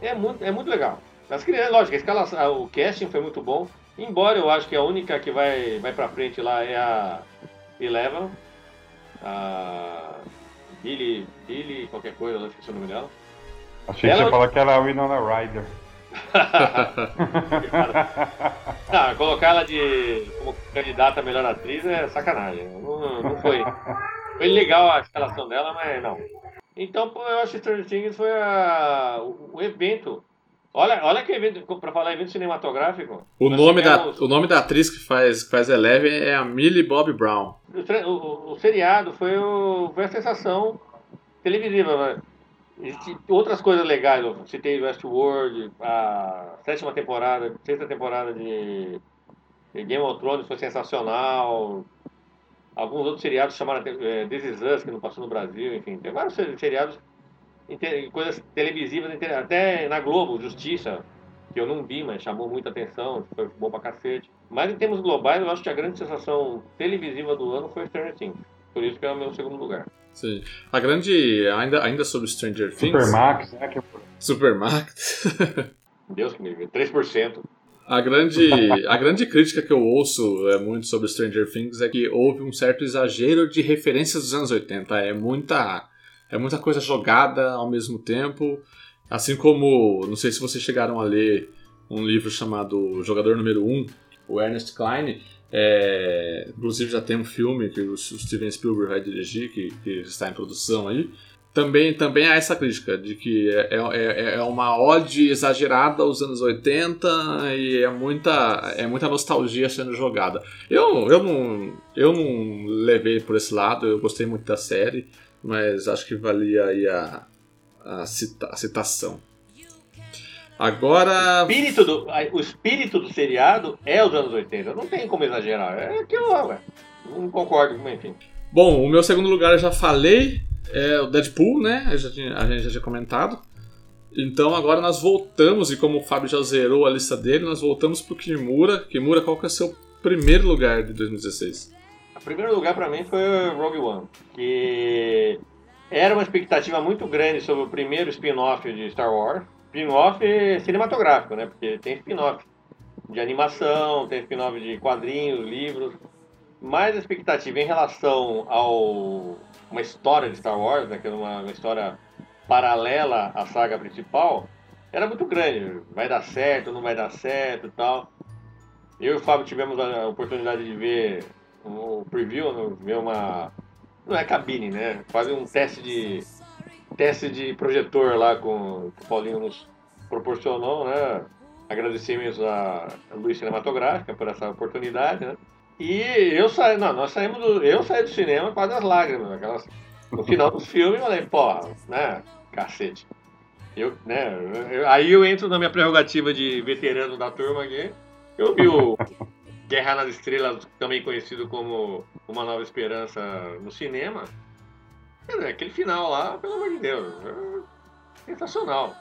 É muito, é muito legal. As crianças, lógico, a escalação, o casting foi muito bom. Embora eu acho que a única que vai, vai pra frente lá é a Eleven. A Billy, Billy, qualquer coisa, eu esqueci o nome dela. Achei que Ela- você falou que era a Winona Ryder. Ah, colocar ela de como candidata a melhor atriz é sacanagem. Não, não foi. Foi legal a escalação dela, mas não. Então, eu acho que Stranger Things foi a, o, o evento. Olha, olha que evento, pra falar evento cinematográfico. O nome, da, tivemos- o nome da atriz que faz, que faz Eleven é a Millie Bobby Brown. O, o- o seriado foi, o, foi a sensação televisiva. Né? Outras coisas legais. Eu citei Westworld, a sétima temporada, sexta temporada de, de Game of Thrones foi sensacional. Alguns outros seriados chamaram é, This Is Us, que não passou no Brasil, enfim. Tem vários seri- seriados, coisas televisivas, até na Globo, Justiça, que eu não vi, mas chamou muita atenção, foi bom pra cacete. Mas em termos globais, eu acho que a grande sensação televisiva do ano foi Stranger Things. Por isso que é o meu segundo lugar. Sim. A grande. Ainda, ainda sobre Stranger Things. Supermax, né? Que... Supermax. Deus que me livre. 3%. A grande, a grande crítica que eu ouço é muito sobre Stranger Things é que houve um certo exagero de referências dos anos 80. É muita, é muita coisa jogada ao mesmo tempo. Assim como, não sei se vocês chegaram a ler um livro chamado Jogador Número 1, o Ernest Klein. É, inclusive já tem um filme que o Steven Spielberg vai dirigir, que, que está em produção aí. Também, também há essa crítica de que é, é, é uma ode exagerada aos anos 80 e é muita, é muita nostalgia sendo jogada. Eu, eu, não, eu não levei por esse lado, eu gostei muito da série, mas acho que valia aí a, a, cita, a citação. Agora. O espírito, do, o espírito do seriado é os anos 80. Não tem como exagerar. É aquilo lá, ué. Não concordo, mas enfim. Bom, o meu segundo lugar eu já falei, é o Deadpool, né? Tinha, a gente já tinha comentado. Então agora nós voltamos, e como o Fábio já zerou a lista dele, nós voltamos pro Kimura. Kimura, qual que é o seu primeiro lugar de 2016? Primeiro lugar pra mim foi Rogue One, que era uma expectativa muito grande sobre o primeiro spin-off de Star Wars. Spin-off cinematográfico, né? Porque tem spin-off de animação, tem spin-off de quadrinhos, livros. Mas a expectativa em relação ao uma história de Star Wars, né, que era uma, uma história paralela à saga principal, era muito grande. Vai dar certo, não vai dar certo e tal. Eu e o Fábio tivemos a oportunidade de ver um preview, ver uma. Não é cabine, né? Quase um teste de. teste de projetor lá com que o Paulinho nos proporcionou, né? Agradecemos a Luiz Cinematográfica por essa oportunidade, né? E eu saí, não, nós saímos do, eu saí do cinema quase as lágrimas, aquelas, no final do filme eu falei, pô, né, cacete. Eu, né, eu- aí eu entro na minha prerrogativa de veterano da turma aqui, eu vi o Guerra nas Estrelas, também conhecido como Uma Nova Esperança no cinema, aquele final lá, pelo amor de Deus, é sensacional.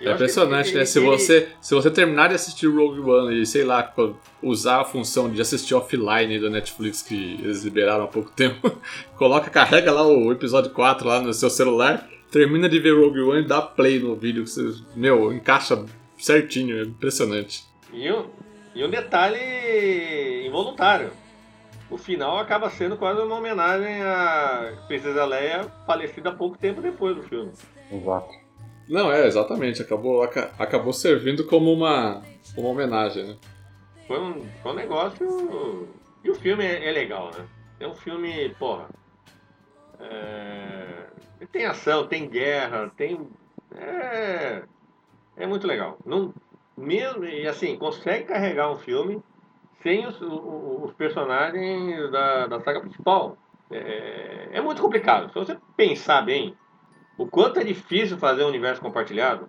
Eu É impressionante, ele- né? Se ele- você, se você terminar de assistir Rogue One e, sei lá, usar a função de assistir offline do Netflix que eles liberaram há pouco tempo, coloca, carrega lá o episódio 4 lá no seu celular, termina de ver Rogue One e dá play no vídeo que você, meu, encaixa certinho, é impressionante. E e um detalhe involuntário. O final acaba sendo quase uma homenagem à Princesa Leia, falecida há pouco tempo depois do filme. Exato. Não, é, exatamente. Acabou, aca- acabou servindo como uma, uma homenagem, né? Foi um, foi um negócio. E o filme é, é legal, né? É um filme, porra. é, Tem ação, tem guerra, tem. É, é muito legal. Não, mesmo, e assim, consegue carregar um filme sem os, os personagens da, da saga principal. É, é muito complicado. Se você pensar bem, o quanto é difícil fazer um universo compartilhado,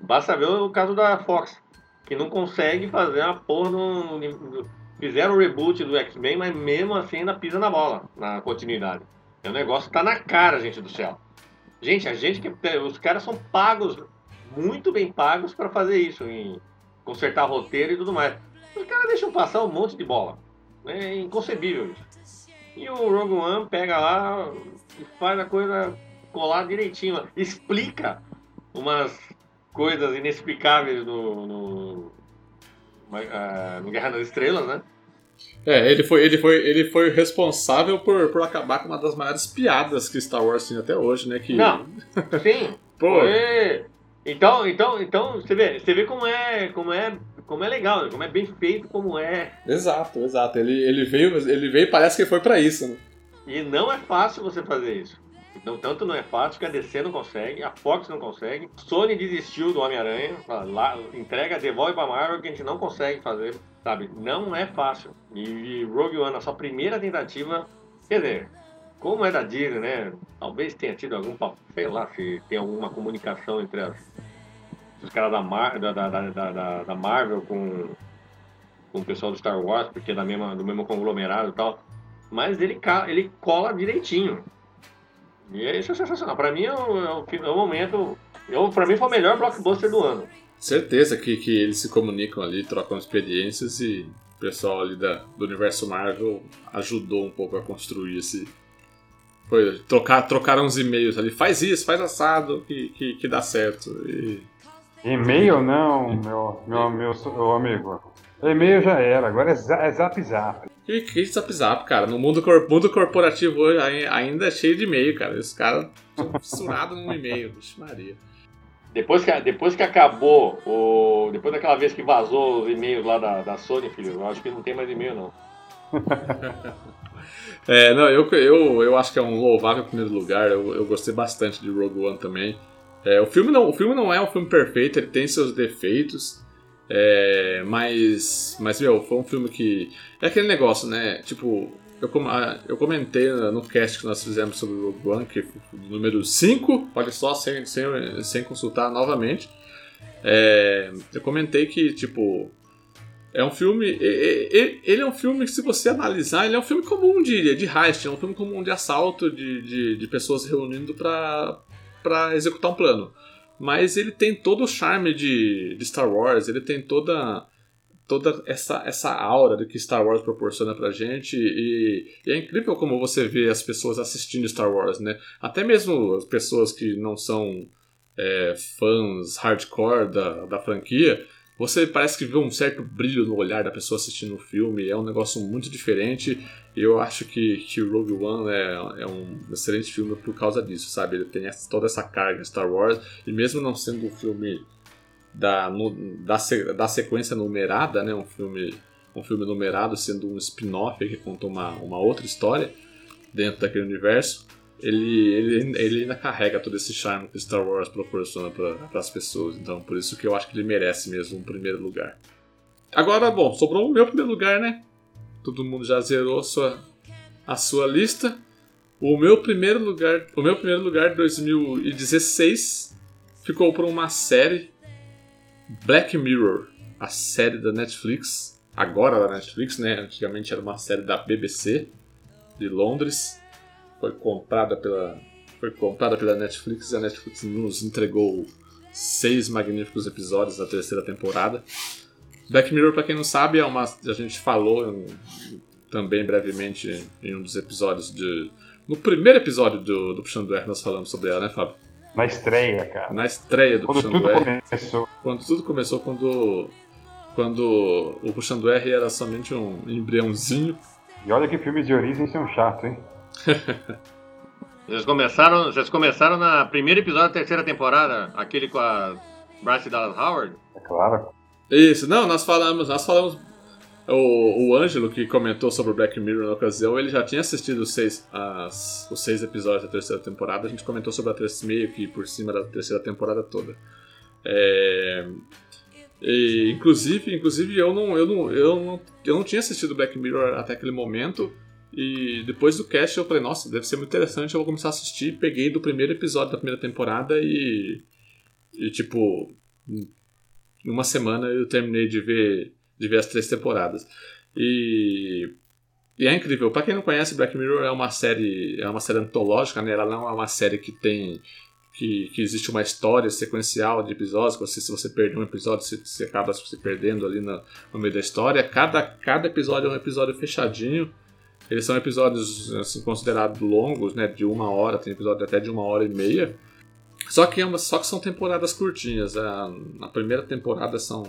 basta ver o caso da Fox, que não consegue fazer uma porra no, no- Fizeram o reboot do X-Men, mas mesmo assim ainda pisa na bola, na continuidade. É um negócio que tá na cara, gente do céu. Gente, a gente que. Os caras são pagos, muito bem pagos para fazer isso, em consertar roteiro e tudo mais. Os caras deixam passar um monte de bola. É inconcebível isso. E o Rogue One pega lá e faz a coisa colar direitinho. Explica umas coisas inexplicáveis no, no, ah, no Guerra nas Estrelas, né? É, ele foi, ele foi, ele foi responsável por, por acabar com uma das maiores piadas que Star Wars tem até hoje, né? Que, Não. Sim. Pô, Foi. Então, então, então, você vê, você vê como é, como é, como é legal, né? como é bem feito, como é. exato, exato. Ele, ele veio, ele veio e parece que foi pra isso, né? E não é fácil você fazer isso. Então, tanto não é fácil que a DC não consegue, a Fox não consegue, Sony desistiu do Homem-Aranha, entrega, devolve pra Marvel que a gente não consegue fazer, sabe? Não é fácil. E, e Rogue One, a sua primeira tentativa, quer dizer, como é da Disney, né? Talvez tenha tido algum, sei lá, se tem alguma comunicação entre as, os caras da, Mar, da, da, da, da, Marvel com, com o pessoal do Star Wars, porque é da mesma, do mesmo conglomerado e tal. Mas ele, ele cola direitinho. E é isso é sensacional. Pra mim é o, é o, é momento. Eu, pra mim foi o melhor blockbuster do ano. Certeza que, que eles se comunicam ali, trocam experiências e o pessoal ali da, do universo Marvel ajudou um pouco a construir esse. Foi, trocar, trocaram uns e-mails ali, faz isso, faz assado, que, que, que dá certo. E, E-mail não, meu, meu, meu, meu amigo. E-mail já era, agora é, é zap zap. que, que zap zap, cara? No mundo, cor- mundo corporativo hoje ai- ainda é cheio de e-mail, cara. Os caras estão fissurados num e-mail, vixe Maria. Depois que, depois que acabou, o, depois daquela vez que vazou os e-mails lá da, da Sony, filho, eu acho que não tem mais e-mail não. É, não, eu, eu, eu acho que é um louvável primeiro lugar. Eu, eu gostei bastante de Rogue One também. É, o, filme não, o filme não é um filme perfeito, ele tem seus defeitos. é, mas, mas, meu, foi um filme que. É aquele negócio, né? Tipo, eu, eu comentei no cast que nós fizemos sobre o Rogue One, que o número 5, olha só, sem, sem, sem consultar novamente. É, eu comentei que, tipo, é um filme. Ele é um filme que, se você analisar, ele é um filme comum de, de heist, é um filme comum de assalto, de, de, de pessoas reunindo pra executar um plano. Mas ele tem todo o charme de, de Star Wars, ele tem toda toda essa, essa aura do que Star Wars proporciona pra gente e, e é incrível como você vê as pessoas assistindo Star Wars, né? Até mesmo as pessoas que não são é, fãs hardcore da, da franquia, você parece que vê um certo brilho no olhar da pessoa assistindo o filme, é um negócio muito diferente. Eu acho que, que Rogue One é, é um excelente filme por causa disso, sabe? Ele tem essa- toda essa carga Star Wars, e mesmo não sendo um filme da, nu- da, da sequência numerada, né? Um filme, um filme numerado, sendo um spin-off que conta uma, uma outra história dentro daquele universo, ele, ele, ele ainda carrega todo esse charme que Star Wars proporciona para as pessoas. Então, por isso que eu acho que ele merece mesmo um primeiro lugar. Agora, bom, sobrou o meu primeiro lugar, né? Todo mundo já zerou a sua, a sua lista. O meu primeiro lugar, o meu primeiro lugar de 2016 ficou por uma série Black Mirror, a série da Netflix, agora da Netflix, né? Antigamente era uma série da BBC de Londres, foi comprada pela foi comprada pela Netflix e a Netflix nos entregou seis magníficos episódios da terceira temporada. Black Mirror, para quem não sabe, é uma a gente falou em- também brevemente em um dos episódios de no primeiro episódio do, do Puxando do R nós falamos sobre ela, né, Fábio? Na estreia, cara. Na estreia do Quando Puxando R começou. quando tudo começou, quando, quando o Puxando R era somente um embriãozinho. E olha que filmes de origem são chatos, hein? Vocês começaram, vocês começaram na primeiro episódio da terceira temporada, aquele com a Bryce Dallas Howard? É claro. Isso, não, nós falamos, nós falamos. O, o Ângelo, que comentou sobre o Black Mirror na ocasião, ele já tinha assistido os seis, as, os seis episódios da terceira temporada. A gente comentou sobre a terceira, meio que por cima da terceira temporada toda. É, e, inclusive, inclusive eu, não, eu, não, eu, não, eu não tinha assistido Black Mirror até aquele momento. E depois do cast eu falei, nossa, deve ser muito interessante, eu vou começar a assistir. Peguei do primeiro episódio da primeira temporada e. E tipo. Em uma semana eu terminei de ver, de ver as três temporadas. E. E é incrível. Para quem não conhece, Black Mirror é uma série, é uma série antológica, né? Ela não é uma série que tem que, que existe uma história sequencial de episódios, você, se você perder um episódio, você, você acaba se perdendo ali no meio da história. Cada, cada episódio é um episódio fechadinho. Eles são episódios assim, considerados longos, né? De uma hora, tem episódio até de uma hora e meia. Só que, é uma, só que são temporadas curtinhas. A, a primeira temporada são,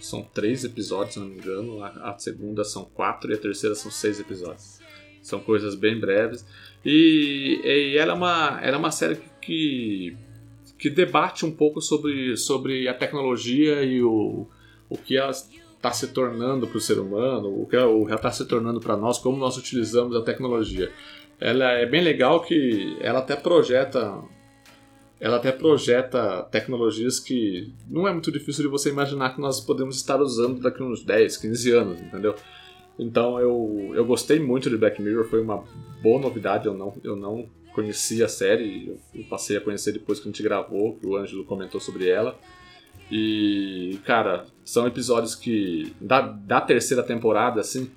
são três episódios, se não me engano. A, a, segunda são quatro e a terceira são seis episódios. São coisas bem breves. E, e ela, é uma, ela é uma série que, que debate um pouco sobre, sobre a tecnologia e o, o que ela está se tornando para o ser humano, o que ela está se tornando para nós, como nós utilizamos a tecnologia. Ela é bem legal que ela até projeta ela até projeta tecnologias que não é muito difícil de você imaginar que nós podemos estar usando daqui uns 10, 15 anos, entendeu? Então eu, eu gostei muito de Black Mirror, foi uma boa novidade, eu não, eu não conhecia a série, eu passei a conhecer depois que a gente gravou, que o Ângelo comentou sobre ela. E, cara, são episódios que. Da, da terceira temporada, assim,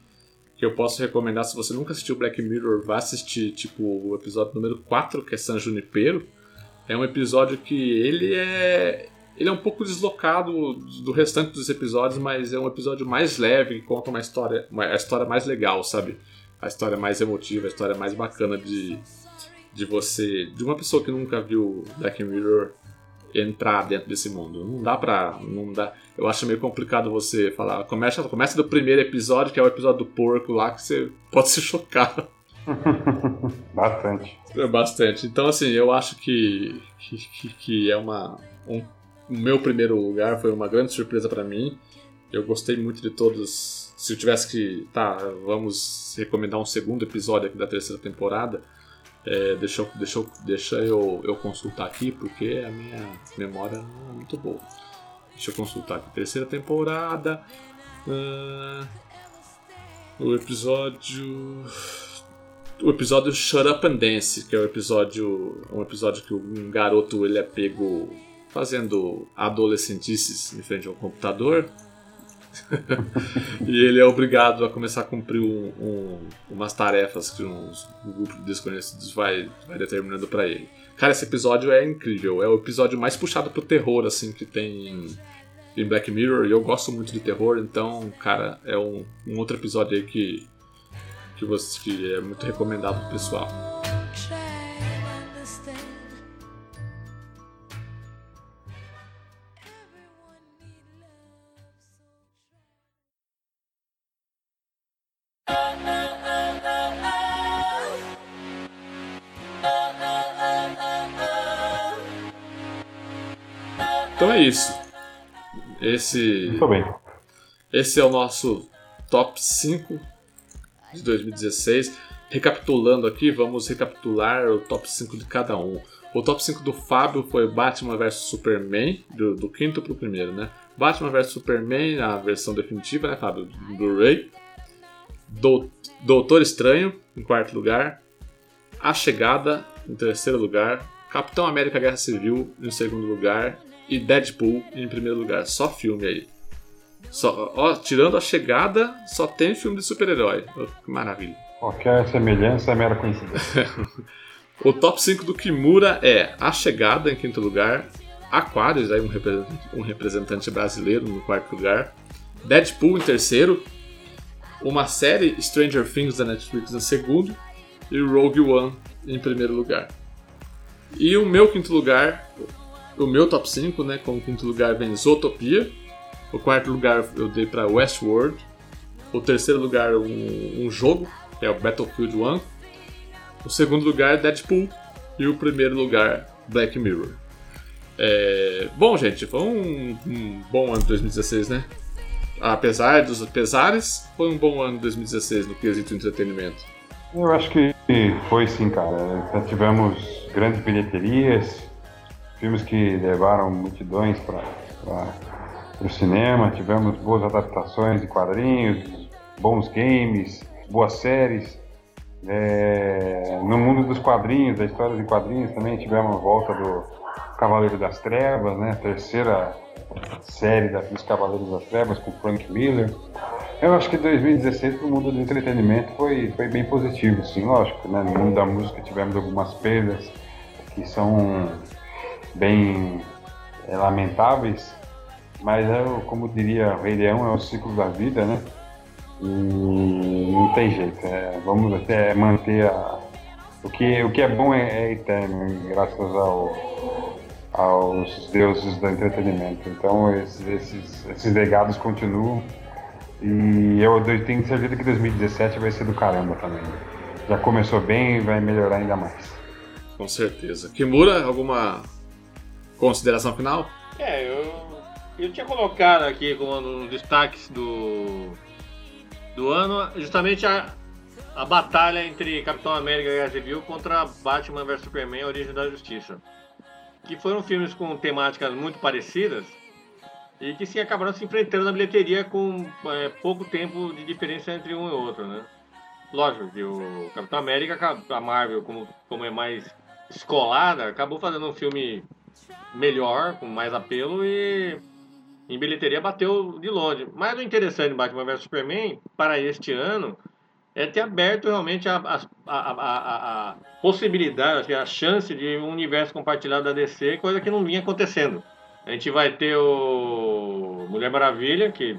que eu posso recomendar. Se você nunca assistiu Black Mirror, vá assistir, tipo, o episódio número 4, que é San Junipero. É um episódio que ele é. Ele é um pouco deslocado do restante dos episódios, mas é um episódio mais leve, que conta uma história, uma, a história mais legal, sabe? A história mais emotiva, a história mais bacana de, de você. de uma pessoa que nunca viu Black Mirror entrar dentro desse mundo. Não dá pra. Não dá, eu acho meio complicado você falar. Começa, começa do primeiro episódio, que é o episódio do porco lá, que você pode se chocar. Bastante. É bastante. Então, assim, eu acho que, que, que é uma. Um, o meu primeiro lugar foi uma grande surpresa para mim. Eu gostei muito de todos. Se eu tivesse que. Tá, vamos recomendar um segundo episódio aqui da terceira temporada. É, deixa eu, deixa eu, deixa eu, eu consultar aqui, porque a minha memória não é muito boa. Deixa eu consultar aqui. Terceira temporada. Uh, o episódio. O episódio Shut Up and Dance, que é o episódio. Um episódio que um garoto ele é pego fazendo adolescentices em frente ao computador. e ele é obrigado a começar a cumprir um, um, umas tarefas que um, um grupo de desconhecidos vai, vai determinando para ele. Cara, esse episódio é incrível. É o episódio mais puxado pro terror, assim, que tem em, em Black Mirror. E eu gosto muito de terror, então, cara, é um, outro episódio aí que, que, você, que é muito recomendado pro pessoal. Isso. Esse. Muito bem. Esse é o nosso top 5 de 2016. Recapitulando aqui, vamos recapitular o top 5 de cada um. O top 5 do Fábio foi Batman vs Superman, do, do quinto pro primeiro, né? Batman vs Superman, a versão definitiva, né, Fábio? Blu-ray. Do, Doutor Estranho, em quarto lugar. A Chegada, em terceiro lugar. Capitão América Guerra Civil, em segundo lugar e Deadpool em primeiro lugar. Só filme aí. Só, ó, tirando a chegada, só tem filme de super-herói. Oh, que maravilha. Qualquer semelhança é mera coincidência. o top 5 do Kimura é A Chegada em quinto lugar, Aquarius, aí um, representante, um representante brasileiro no quarto lugar, Deadpool em terceiro, uma série Stranger Things da Netflix em segundo e Rogue One em primeiro lugar. E o meu quinto lugar, o meu top 5, né? Com o quinto lugar vem Zootopia. O quarto lugar eu dei para Westworld. O terceiro lugar, um, um, jogo, que é o Battlefield 1. O segundo lugar, Deadpool. E o primeiro lugar, Black Mirror. É... Bom, gente, foi um, um bom ano de 2016, né? Apesar dos pesares, foi um bom ano de 2016 no quesito entretenimento. Eu acho que foi sim, cara. Tivemos grandes bilheterias, filmes que levaram multidões para o cinema, tivemos boas adaptações de quadrinhos, bons games, boas séries. É, no mundo dos quadrinhos, da história de quadrinhos, também tivemos a volta do Cavaleiro das Trevas, né? Terceira série dos Cavaleiros das Trevas com Frank Miller. Eu acho que 2016 para o mundo do entretenimento foi, foi bem positivo, sim, lógico. Né? No mundo da música tivemos algumas perdas que são bem é, lamentáveis, mas é, como diria o Rei Leão, é o ciclo da vida, né? E não tem jeito, é, vamos até manter a, o que, o que é bom é, é eterno, graças ao, aos deuses do entretenimento. Então esses, esses, esses legados continuam e eu tenho certeza que 2017 vai ser do caramba também. Já começou bem e vai melhorar ainda mais. Com certeza. Kimura, alguma consideração final? É, eu, eu tinha colocado aqui como um dos destaques do, do ano justamente a, a batalha entre Capitão América e Guerra Civil contra Batman vs Superman, A Origem da Justiça. Que foram filmes com temáticas muito parecidas, e que se acabaram se enfrentando na bilheteria com é, pouco tempo de diferença entre um e outro, né? Lógico que o Capitão América, a Marvel, como, como é mais escolada, acabou fazendo um filme melhor, com mais apelo e em bilheteria bateu de longe. Mas o interessante de Batman vs Superman para este ano é ter aberto realmente a, a, a, a, possibilidade, a chance de um universo compartilhado da DC, coisa que não vinha acontecendo. A gente vai ter o Mulher Maravilha, que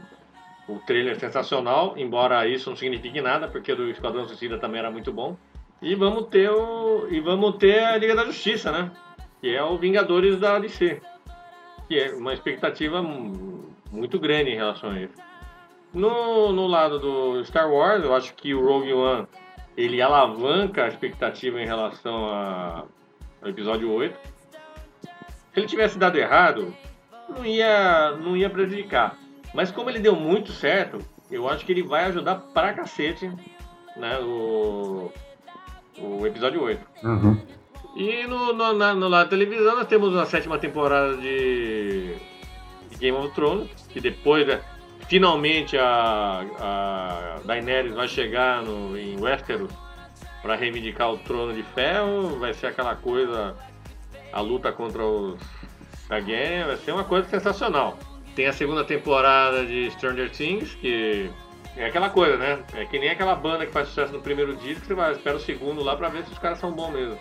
o trailer é sensacional, embora isso não signifique nada, porque do Esquadrão Suicida também era muito bom. E vamos ter o e vamos ter a Liga da Justiça, né? Que é o Vingadores da DC. Que é uma expectativa muito grande em relação a isso. No, no lado do Star Wars, eu acho que o Rogue One ele alavanca a expectativa em relação ao episódio 8 se ele tivesse dado errado, não ia, não ia prejudicar. Mas como ele deu muito certo, eu acho que ele vai ajudar pra cacete né, o, o episódio 8. Uhum. E no, no, na, no lado da televisão nós temos a sétima temporada de, de Game of Thrones, que depois, né, finalmente a, a Daenerys vai chegar no, em Westeros para reivindicar o trono de ferro, vai ser aquela coisa a luta contra os Targaryen vai ser uma coisa sensacional. Tem a segunda temporada de Stranger Things, que é aquela coisa, né? É que nem aquela banda que faz sucesso no primeiro disco, você vai, espera o segundo lá pra ver se os caras são bons mesmo.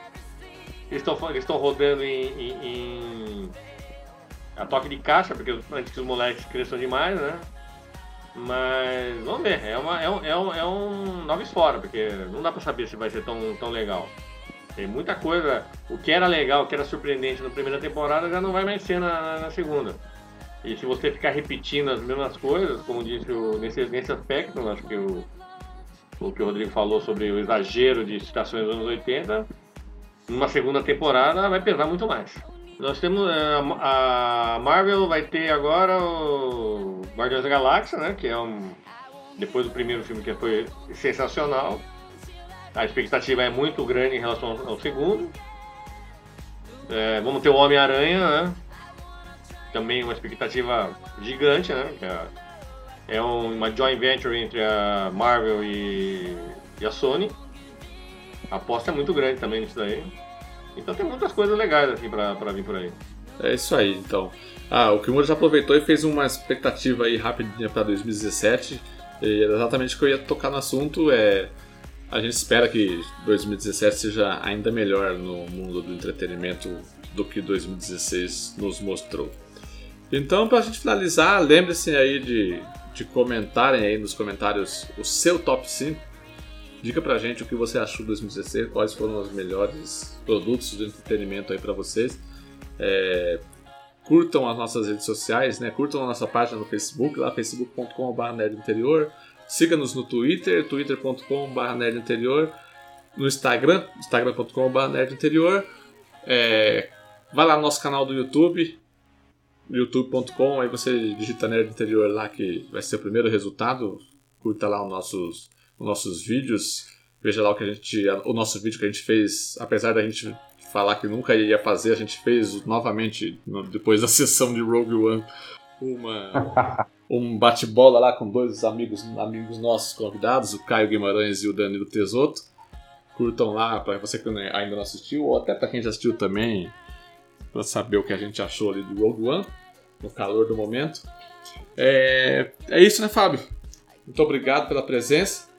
Eles estão rodando em, em, em, a toque de caixa, porque antes que os moleques cresçam demais, né? Mas vamos ver, é, uma, é, um, é, um, é um porque não dá pra saber se vai ser tão, tão legal. Tem muita coisa. O que era legal, o que era surpreendente na primeira temporada já não vai mais ser na, na segunda. E se você ficar repetindo as mesmas coisas, como disse o, nesse, nesse aspecto, acho que o, o que o Rodrigo falou sobre o exagero de citações dos anos 80, numa segunda temporada vai pesar muito mais. Nós temos é, a Marvel vai ter agora o Guardiões da Galáxia, né? Que é um depois do primeiro filme que foi sensacional. A expectativa é muito grande em relação ao segundo. É, vamos ter o Homem-Aranha, né? Também uma expectativa gigante, né? É, é uma joint venture entre a Marvel e, e a Sony. A aposta é muito grande também nisso daí. Então tem muitas coisas legais assim pra vir por aí. É isso aí, então. Ah, o Kimura já aproveitou e fez uma expectativa aí rapidinha para 2017. E exatamente o que eu ia tocar no assunto é a gente espera que 2017 seja ainda melhor no mundo do entretenimento do que 2016 nos mostrou. Então, para a gente finalizar, lembre-se aí de, de comentarem aí nos comentários o seu top 5. Diga pra gente o que você achou de 2016, quais foram os melhores produtos de entretenimento aí para vocês. É, curtam as nossas redes sociais, né? Curtam a nossa página no Facebook, lá facebook.com.br interior Siga-nos no Twitter, twitter.com.br nerdinterior, no Instagram, instagram.com.br nerdinterior, É, vai lá no nosso canal do YouTube, youtube.com, aí você digita Nerd Interior lá que vai ser o primeiro resultado. Curta lá os nossos, os nossos vídeos. Veja lá o que a gente. O nosso vídeo que a gente fez, apesar da gente falar que nunca ia fazer, a gente fez novamente, depois da sessão de Rogue One, uma, um bate-bola lá com dois amigos, amigos nossos convidados, o Caio Guimarães e o Danilo Tesoto. Curtam lá para você que ainda não assistiu, ou até para quem já assistiu também, para saber o que a gente achou ali do Rogue One, no calor do momento. É, é isso, né, Fábio? Muito obrigado pela presença.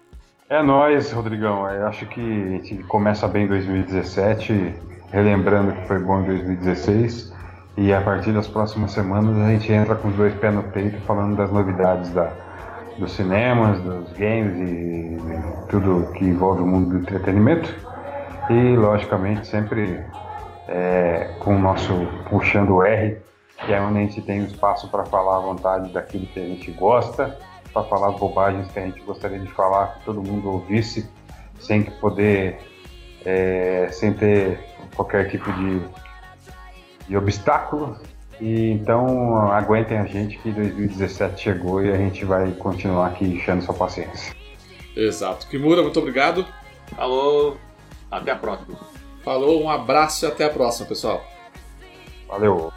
É nóis, Rodrigão. Eu acho que a gente começa bem 2017, relembrando que foi bom em 2016. E a partir das próximas semanas a gente entra com os dois pés no peito falando das novidades da, dos cinemas, dos games e tudo que envolve o mundo do entretenimento. E logicamente sempre é, com o nosso puxando o R, que é onde a gente tem espaço para falar à vontade daquilo que a gente gosta, para falar as bobagens que a gente gostaria de falar, que todo mundo ouvisse, sem que poder, é, sem ter qualquer tipo de, de obstáculo. E então aguentem a gente que 2017 chegou e a gente vai continuar aqui enchendo sua paciência. Exato. Kimura, muito obrigado. Alô, até a próxima. Falou, um abraço e até a próxima, pessoal. Valeu.